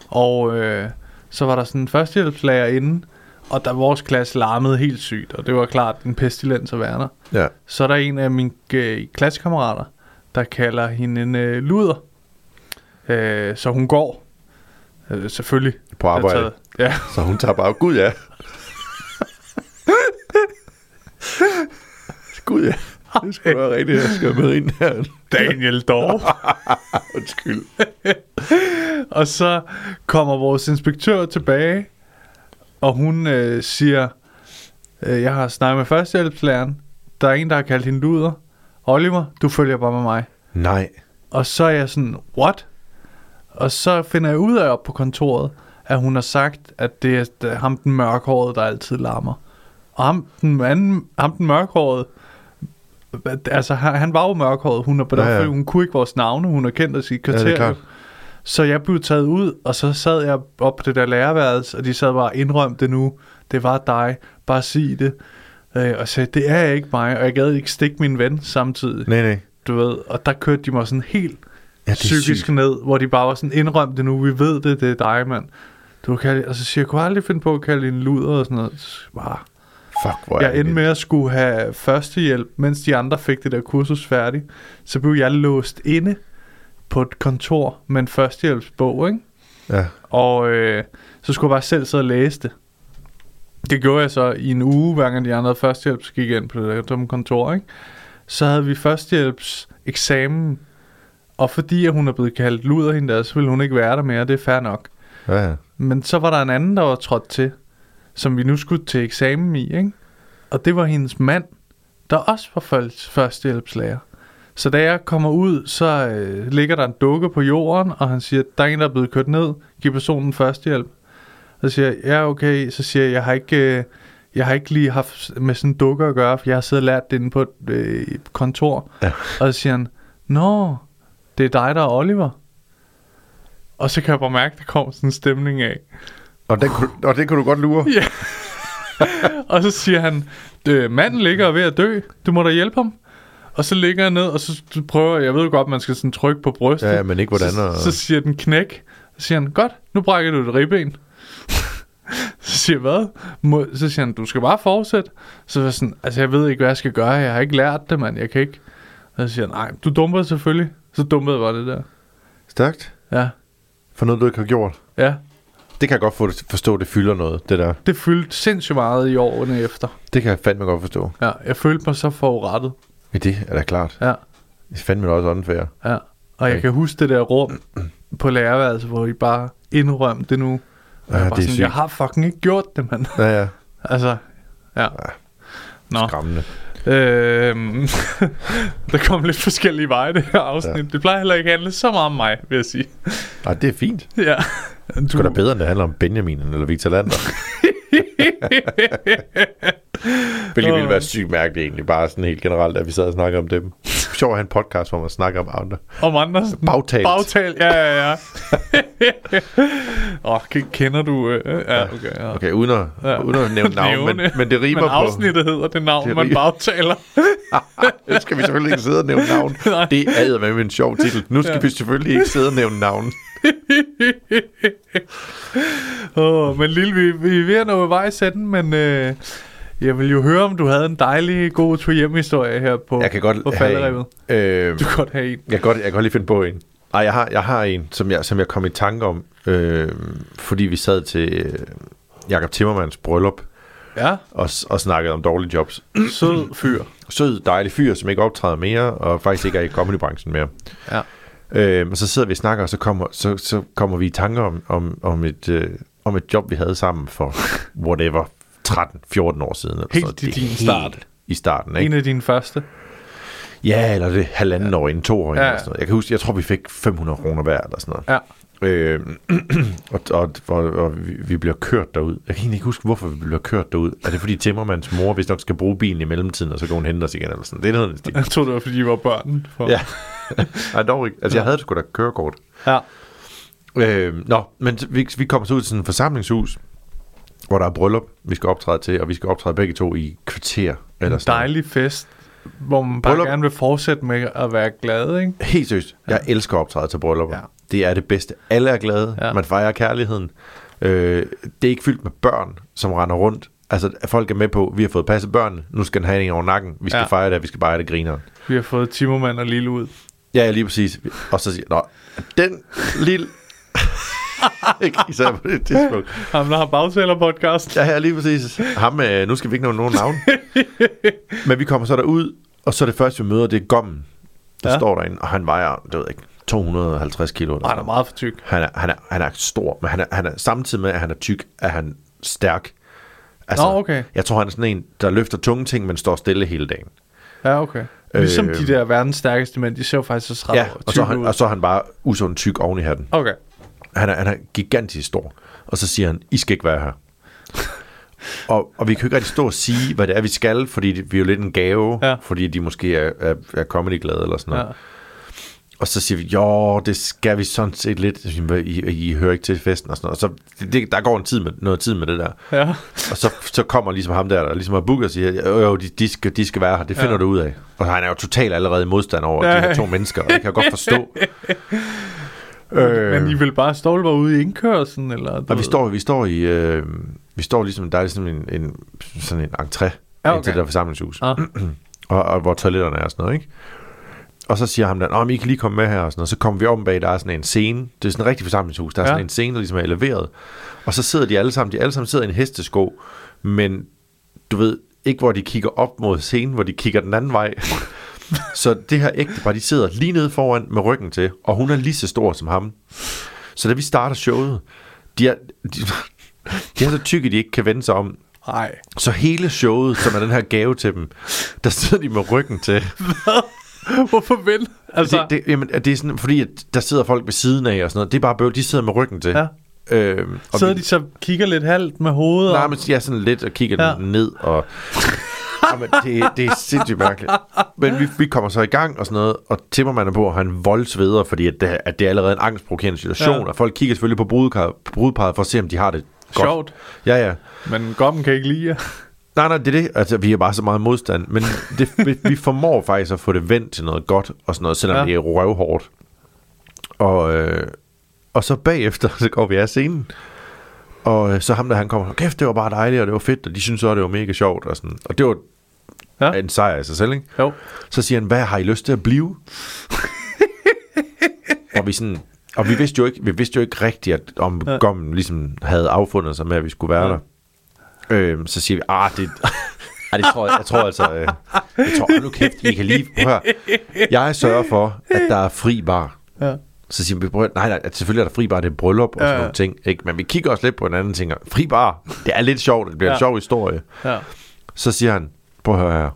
og øh, så var der sådan en førstehjælpslærer inde, og der vores klasse larmede helt sygt, og det var klart en pestilens at være der. ja. Så er der en af mine øh, klassekammerater, der kalder hende en øh, luder. Øh, så hun går. Øh, selvfølgelig. På arbejde. Taget- Ja. Så hun tager bare, gud ja. (laughs) gud ja. (laughs) Det skulle være rigtigt, jeg skal med ind her. Daniel dog. (laughs) Undskyld. (laughs) og så kommer vores inspektør tilbage, og hun øh, siger, øh, jeg har snakket med førstehjælpslæreren. Der er en, der har kaldt hende luder. Oliver, du følger bare med mig. Nej. Og så er jeg sådan, what? Og så finder jeg ud af op på kontoret, at hun har sagt, at det er det er ham den mørkhårede, der altid larmer. Og ham den, anden, ham den mørkhårede, altså han, var jo mørkhåret, hun, er, Ja, ja, ja. ja. hun kunne ikke vores navne, hun har kendt Ja, det er kvarter. klart. så jeg blev taget ud, og så sad jeg op på det der lærerværelse, og de sad bare, indrøm det nu, det var dig, bare sig det. Øh, og sagde, det er ikke mig, og jeg gad ikke stikke min ven samtidig, Nej, nej. du ved. Og der kørte de mig sådan helt Ja, ja, psykisk sygt. ned, hvor de bare var sådan, indrøm det nu, vi ved det, det er dig, mand. Du kan og så siger jeg, kunne aldrig finde på at kalde en luder og sådan noget. Bare, Fuck, hvor jeg endte med at skulle have førstehjælp, mens de andre fik det der kursus færdigt. Så blev jeg låst inde på et kontor med en førstehjælpsbog, ikke? Ja. Og øh, så skulle jeg bare selv sidde og læse det. Det gjorde jeg så i en uge, hver gang de andre førstehjælp, så gik jeg ind på det der dumme kontor, ikke? Så havde vi førstehjælpseksamen, og fordi at hun er blevet kaldt luder hende der, så ville hun ikke være der mere, det er fair nok. Ja, ja. Men så var der en anden, der var trådt til, som vi nu skulle til eksamen i, ikke? Og det var hendes mand, der også var først- førstehjælpslærer. Så da jeg kommer ud, så øh, ligger der en dukke på jorden, og han siger, der er en, der er blevet kørt ned, giv personen førstehjælp. Så siger jeg, ja okay, så siger jeg, jeg har ikke, øh, jeg har ikke lige haft med sådan en dukke at gøre, for jeg har siddet og lært det inde på et øh, kontor. Ja. Og så siger han, nå, det er dig, der er Oliver. Og så kan jeg bare mærke, at der kommer sådan en stemning af. Og den, kunne, og den kunne du godt lure. Ja. og så siger han, "Øh, manden ligger ved at dø, du må da hjælpe ham. Og så ligger jeg ned, og så prøver jeg, jeg ved jo godt, man skal sådan trykke på brystet. Ja, men ikke hvordan. Så, Og... så siger den knæk. Så siger han, godt, nu brækker du et ribben. (laughs) så siger jeg, hvad? Må, så siger han, du skal bare fortsætte. Så jeg sådan, altså jeg ved ikke, hvad jeg skal gøre. Jeg har ikke lært det, mand. Jeg kan ikke. Og så siger han, nej, du dumper selvfølgelig. Så dumpede jeg bare det der. Stærkt. Ja, For noget, du ikke har gjort. ja. Det kan jeg godt få, forstå, det fylder noget, det der. Det fyldte sindssygt meget i årene efter. Det kan jeg fandme godt forstå. Ja, jeg følte mig så forurettet. Men det er da klart. Ja. Det er fandme også unfair. Ja, og jeg Okay. kan huske det der rum på lærerværelset, hvor I bare indrømte det nu. Ja, jeg, det sådan, jeg har fucking ikke gjort det, mand. Ja, ja. (laughs) Altså, ja. Nå, Skræmmende. øhm, (laughs) der kom lidt forskellige veje, det her afsnit. Ja. Det plejer heller ikke at handle så meget om mig, vil jeg sige. Ej, det er fint. Ja. Det er da bedre, end det handler om Benjamin eller Victor Lander. (laughs) Hvilket ville være sygt mærkeligt egentlig, bare sådan helt generelt, at vi sad og snakkede om dem. Sjovt at have en podcast, hvor man snakker om andre. Om andre Bagtalt. Bagtal, ja, ja, ja. (laughs) Åh, oh, kender du... Øh, ja, okay, ja. Okay, uden at, Ja. uden at nævne (laughs) navn, men, men det rimer men på... afsnittet hedder det navn, Det man bagtaler. Det skal vi selvfølgelig ikke sidde og nævne navn. Nej. Det er med en sjov titel. Nu skal ja. vi selvfølgelig ikke sidde og nævne navn. (laughs) Åh, men Lille, vi, vi er ved at nå vejs ende, men øh, jeg vil jo høre, om du havde en dejlig god tur hjem historie her på, Jeg kan godt på en. Øh, Du kan godt have en. jeg, kan godt, jeg kan godt lige finde på en. Nej, jeg har, jeg har en, som jeg, som jeg kom i tanke om, øh, fordi vi sad til øh, Jakob Timmermans bryllup Ja, og, og snakkede om dårlige jobs. sød fyr. Sød, dejlig fyr, som ikke optræder mere, og faktisk ikke er i comedybranchen mere. Ja. Øh, og så sidder vi og snakker, og så kommer, så, så kommer vi i tanker om, om, om, et, øh, om et job, vi havde sammen for (laughs) whatever, 13-14 år siden. Eller Helt sådan. i din start. I starten, ikke? En af dine første. Ja, eller det halvanden ja. år inden, to år inden. Ja. Eller sådan noget. Jeg kan huske, jeg tror, vi fik 500 kroner hver, eller sådan noget. Ja. Øh, (clears throat) og, og, og, og vi, bliver kørt derud. Jeg kan egentlig ikke huske, hvorfor vi bliver kørt derud. Er det fordi Timmermans mor, hvis nok skal bruge bilen i mellemtiden, og så kan hun hente os igen, eller sådan Det er noget, stil. Jeg troede, det var, fordi I var børn. For... Ja. (laughs) Nej, dog ikke. Altså, jeg havde sgu da kørekort. ja. Øh, nå, men vi, vi kommer så ud til sådan et forsamlingshus, hvor der er bryllup, vi skal optræde til, og vi skal optræde begge to i kvarter. Eller En sådan noget. dejlig fest, hvor man bare Bryllup. gerne vil fortsætte med at være glad, ikke? Helt seriøst. Jeg elsker at optræde til bryllupper. Ja. Det er det bedste. Alle er glade. Ja. Man fejrer kærligheden. Øh, det er ikke fyldt med børn, som render rundt. Altså, at folk er med på, vi har fået passet børn, nu skal den have en over nakken. Vi skal Ja. fejre det, vi skal bare have det griner. Vi har fået Timmermand og Lille ud. Ja, lige præcis. Og så siger Nå, den lille... (laughs) ikke især på det tidspunkt. Ham, der har bagtaler podcast. Ja, ja, lige præcis. Ham, øh, nu skal vi ikke nævne nogen navn. (laughs) Men vi kommer så derud, og så det første, vi møder, det er Gommen, der ja. står derinde, og han vejer, det ved jeg ikke, 250 kilo. Eller han er meget for tyk. Han er, han, er, han er stor, men han er, han er, samtidig med, at han er tyk, er han stærk. Altså, Nå, okay. Jeg tror, han er sådan en, der løfter tunge ting, men står stille hele dagen. Ja, okay. Ligesom Øh, de der verdens stærkeste mænd, de ser jo faktisk så ret Ja, og så, han, ud. og så er han bare usund tyk oven i hatten. Okay. Han er, han er gigantisk stor. Og så siger han, I skal ikke være her. (laughs) og, og vi kan jo ikke rigtig stå og sige, hvad det er, vi skal, fordi det- vi er jo lidt en gave, Ja. fordi de måske er, er, er comedy-glade eller sådan noget. Ja. Og så siger vi, jo, det skal vi sådan set lidt. Vi, I, I hører ikke til festen og sådan noget. Og så, det, der går en tid med, noget tid med det der. Ja. Og så, så kommer ligesom ham der, der ligesom har booket og siger, jo, jo de, de, skal, de skal være her, det finder Ja. du ud af. Og han er jo totalt allerede i modstand over Ja, de her to mennesker, og det kan jeg godt forstå. (laughs) øh, Men I vil bare stolper ude i indkørselen, eller? og vi står, vi står i, øh, vi står ligesom, der er ligesom en, en sådan en entré Ja, okay. okay. til det der forsamlingshus, Ah. (clears throat) og, og, hvor toiletterne er og sådan noget, ikke? Og så siger ham der, om I kan lige komme med her og sådan noget. Så kommer vi om bag, der er sådan en scene. Det er sådan en rigtig forsamlingshus. Der er Ja. sådan en scene, der ligesom er eleveret. Og så sidder de alle sammen, de alle sammen sidder i en hestesko, men du ved, ikke hvor de kigger op mod scenen, hvor de kigger den anden vej. (laughs) så det her ægtepar, de sidder lige nede foran med ryggen til, og hun er lige så stor som ham. Så da vi starter showet, de er, de, de er så tykke, de ikke kan vende sig om. Nej. Så hele showet, som er den her gave til dem, der sidder de med ryggen til. (laughs) Hvorfor vel? Altså, Det, det, jamen, det er sådan, fordi at der sidder folk ved siden af og sådan noget. Det er bare bøv, de sidder med ryggen til. Ja. Øhm, og sidder vi, de så kigger lidt halvt med hovedet? Nej, og- men jeg er sådan lidt og kigger Ja. ned, og (laughs) jamen, det, det er sindssygt mærkeligt. Men vi, vi kommer så i gang og sådan noget, og Timmermand er på, og han voldsveder, fordi at det, at det er allerede en angstprovokerende situation, Ja. og folk kigger selvfølgelig på brudeparret for at se, om de har det godt. Sjovt. Ja, ja. Men Gommen kan ikke lide. Nej, nej, det er det. Altså, vi har bare så meget modstand. Men det, vi, vi formår faktisk at få det vendt til noget godt og sådan noget, selvom Ja. det er røvhårdt. Og, øh, og så bagefter, (laughs) så går vi af scenen. Og øh, så ham der, han kommer, kæft, det var bare dejligt, og det var fedt, og de synes også, det var mega sjovt. Og, sådan. og det var Ja. en sejr i sig selv, ikke? Jo. Så siger han, hvad har I lyst til at blive? (laughs) og vi sådan... Og vi vidste jo ikke, vi vidste jo ikke rigtigt, at om Ja. Gommen ligesom havde affundet sig med, at vi skulle være ja. der. Øhm, så siger vi, ah, det, (laughs) ah, det tror jeg, jeg tror altså, øh, jeg tror, nu kæft, I kan lige, høre. Jeg sørger for, at der er fri bar. Ja. Så siger vi, nej, nej, selvfølgelig er der fri bar, det er bryllup og sådan ja. nogle ting. Ikke? Men vi kigger også lidt på en anden ting. og Fri bar, det er lidt sjovt, det bliver Ja. en sjov historie. Ja. Så siger han, prøv at høre her.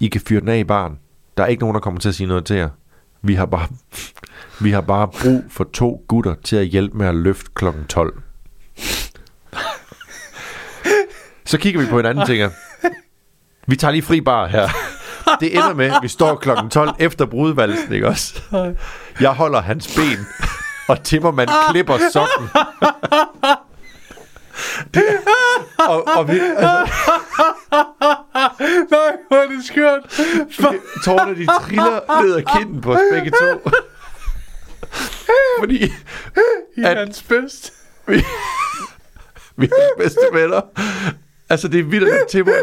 I kan fyre den af i barn. Der er ikke nogen, der kommer til at sige noget til jer. Vi har bare, vi har bare brug for to gutter til at hjælpe med at løfte klokken 12. Så kigger vi på hinanden og tænker, vi tager lige fri bar her. Det ender med, at vi står klokken 12 efter brudvalsen, ikke også? Jeg holder hans ben, og Timmermand klipper sokken. Det, og, og vi, altså, Nej, hvor er det skørt. tårerne de triller ned ad kinden på os begge to. Fordi I At- hans bedst. vi, vi er bedste venner. Altså, det er vildt til mig.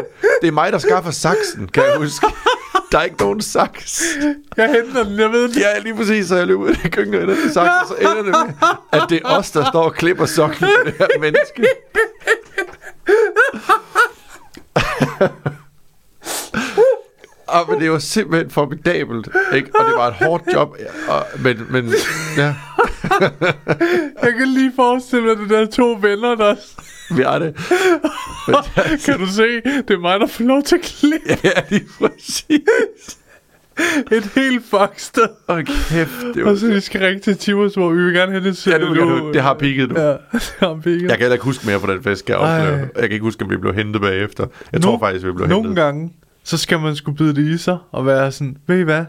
Det er mig, der skaffer saksen, kan jeg huske. Der er ikke nogen saks. Jeg henter den, jeg ved det. Ja, lige præcis, så jeg løber ud i køkkenet og henter den saks, og så ender det med, at det er os, der står og klipper sokken på det her menneske. Og, men det var simpelthen formidabelt, ikke? Og det var et hårdt job, og, men, men ja, Jeg kan lige forestille mig, det der to venner, der... (laughs) vi det. Men, (laughs) Kan du se? Det er mig, der får lov til at klippe (laughs) ja, lige præcis. et helt fucksted. Åh, kæft, det var Og så vi skal ringe til Timos, hvor vi vil gerne have det Ja, det, det, det har peaked nu. Ja, det har peaked. Jeg kan heller ikke huske mere fra den fest, kan jeg. Jeg kan ikke huske, om vi blev hentet bagefter. Jeg tror faktisk, vi blev Nogle hentet. gange, så skal man skulle bide det i sig, og være sådan, ved I hvad?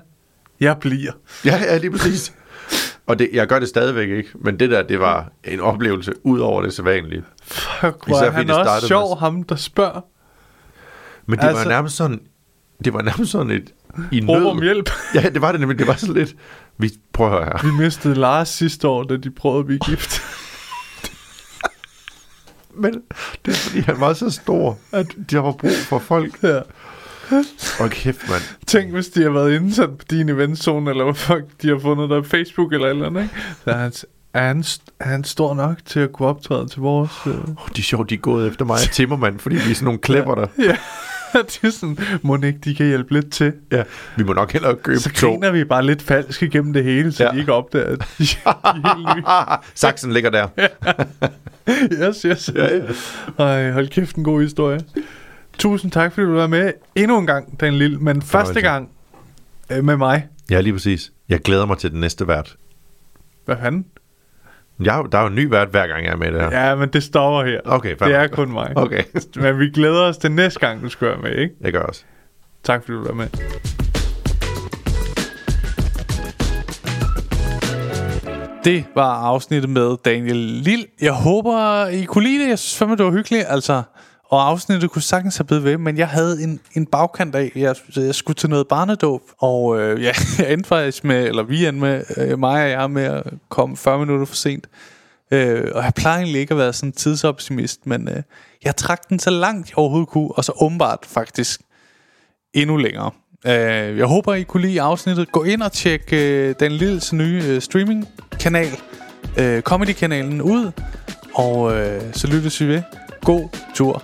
Jeg bliver. Ja, ja, lige præcis. Og det, jeg gør det stadigvæk ikke, men det der, det var en oplevelse ud over det sædvanlige. Fuck, hvor er han det også sjov, med- ham der spørger. Men det altså, var nærmest sådan, det var nærmest sådan et, i nød. om hjælp. (laughs) Ja, det var det nemlig. Det var sådan lidt, vi prøver at høre her. Vi mistede Lars sidste år, da de prøvede at blive gift. (laughs) Men det er fordi, han var så stor, at der var brug for folk. ja. Åh, kæft, mand. Tænk, hvis de har været inde sådan på din eventzone, eller hvad fuck de har fundet der på Facebook eller eller andet, ikke? Så er han, er han, er han stor nok til at kunne optræde til vores... Øh... Oh, de er sjovt, de er gået efter mig og Timmermand, fordi vi er sådan nogle klæpper der. (laughs) Ja, det er sådan, må ikke de kan hjælpe lidt til. Ja, vi må nok hellere købe Så to. griner vi bare lidt falsk igennem det hele, så Ja. de ikke opdager, at de, de er helt. (laughs) Saksen ligger der. (laughs) Yes, yes. Ja, ja. Ej, hold kæft, en god historie. Tusind tak, fordi du var med endnu en gang, den lille, men første gang øh, med mig. Ja, lige præcis. Jeg glæder mig til den næste vært. Hvad fanden? Jeg, har- der er jo en ny vært, hver gang jeg er med det her. Ja, men det stopper her. Okay, fair Det er kun mig. Okay, (laughs) Men vi glæder os til næste gang, du skal være med, ikke? jeg gør også. Tak fordi du var med. Det var afsnittet med Daniel Lille. Jeg håber, I kunne lide det. Jeg synes fandme, det var hyggeligt. Altså, og afsnittet kunne sagtens have blevet ved, men jeg havde en, en bagkant af. Jeg, jeg skulle til noget barnedåb, og øh, ja, (laughs) jeg endte faktisk med, eller vi endte med, øh, mig og jeg med at komme 40 minutter for sent. Øh, og jeg plejer egentlig ikke at være sådan en tidsoptimist, men øh, jeg trak den så langt jeg overhovedet kunne, og så åbenbart faktisk endnu længere. Øh, jeg håber, I kunne lide afsnittet. Gå ind og tjek øh, den lille nye øh, streaming-kanal, øh, Comedy-kanalen ud, og øh, så lyttes vi ved. God tur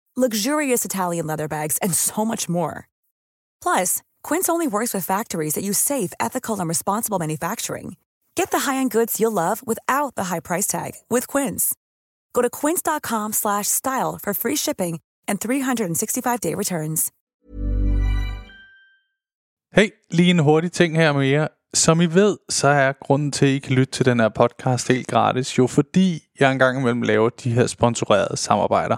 luxurious Italian leather bags, and so much more. Plus, Quince only works with factories that use safe, ethical, and responsible manufacturing. Get the high-end goods you'll love without the high price tag with Quince. Go to quince.com slash style for free shipping and 365-day returns. Hey, lige en hurtig ting her med jer. Som I ved, så er grunden til, at I kan lytte til den her podcast helt gratis, jo fordi jeg engang imellem laver de her sponsorerede samarbejder.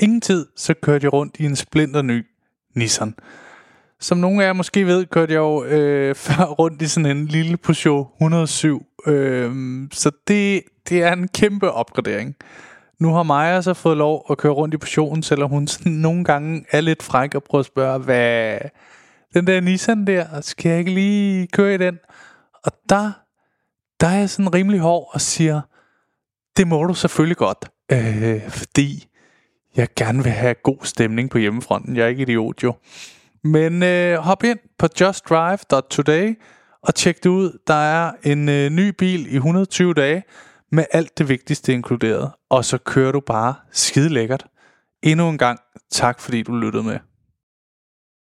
ingen tid, så kørte jeg rundt i en splinter ny Nissan. Som nogle af jer måske ved, kørte jeg jo øh, (laughs) før rundt i sådan en lille Peugeot 107. Øh, så det, det er en kæmpe opgradering. Nu har Maja så fået lov at køre rundt i Peugeoten, selvom hun sådan nogle gange er lidt fræk og prøver at spørge, hvad den der Nissan der, skal jeg ikke lige køre i den? Og der, der er jeg sådan rimelig hård og siger, det må du selvfølgelig godt, øh, fordi jeg gerne vil have god stemning på hjemmefronten. Jeg er ikke idiot jo. Men øh, hop ind på justdrive.today og tjek det ud. Der er en øh, ny bil i 120 dage med alt det vigtigste inkluderet. Og så kører du bare skide lækkert. Endnu en gang tak fordi du lyttede med.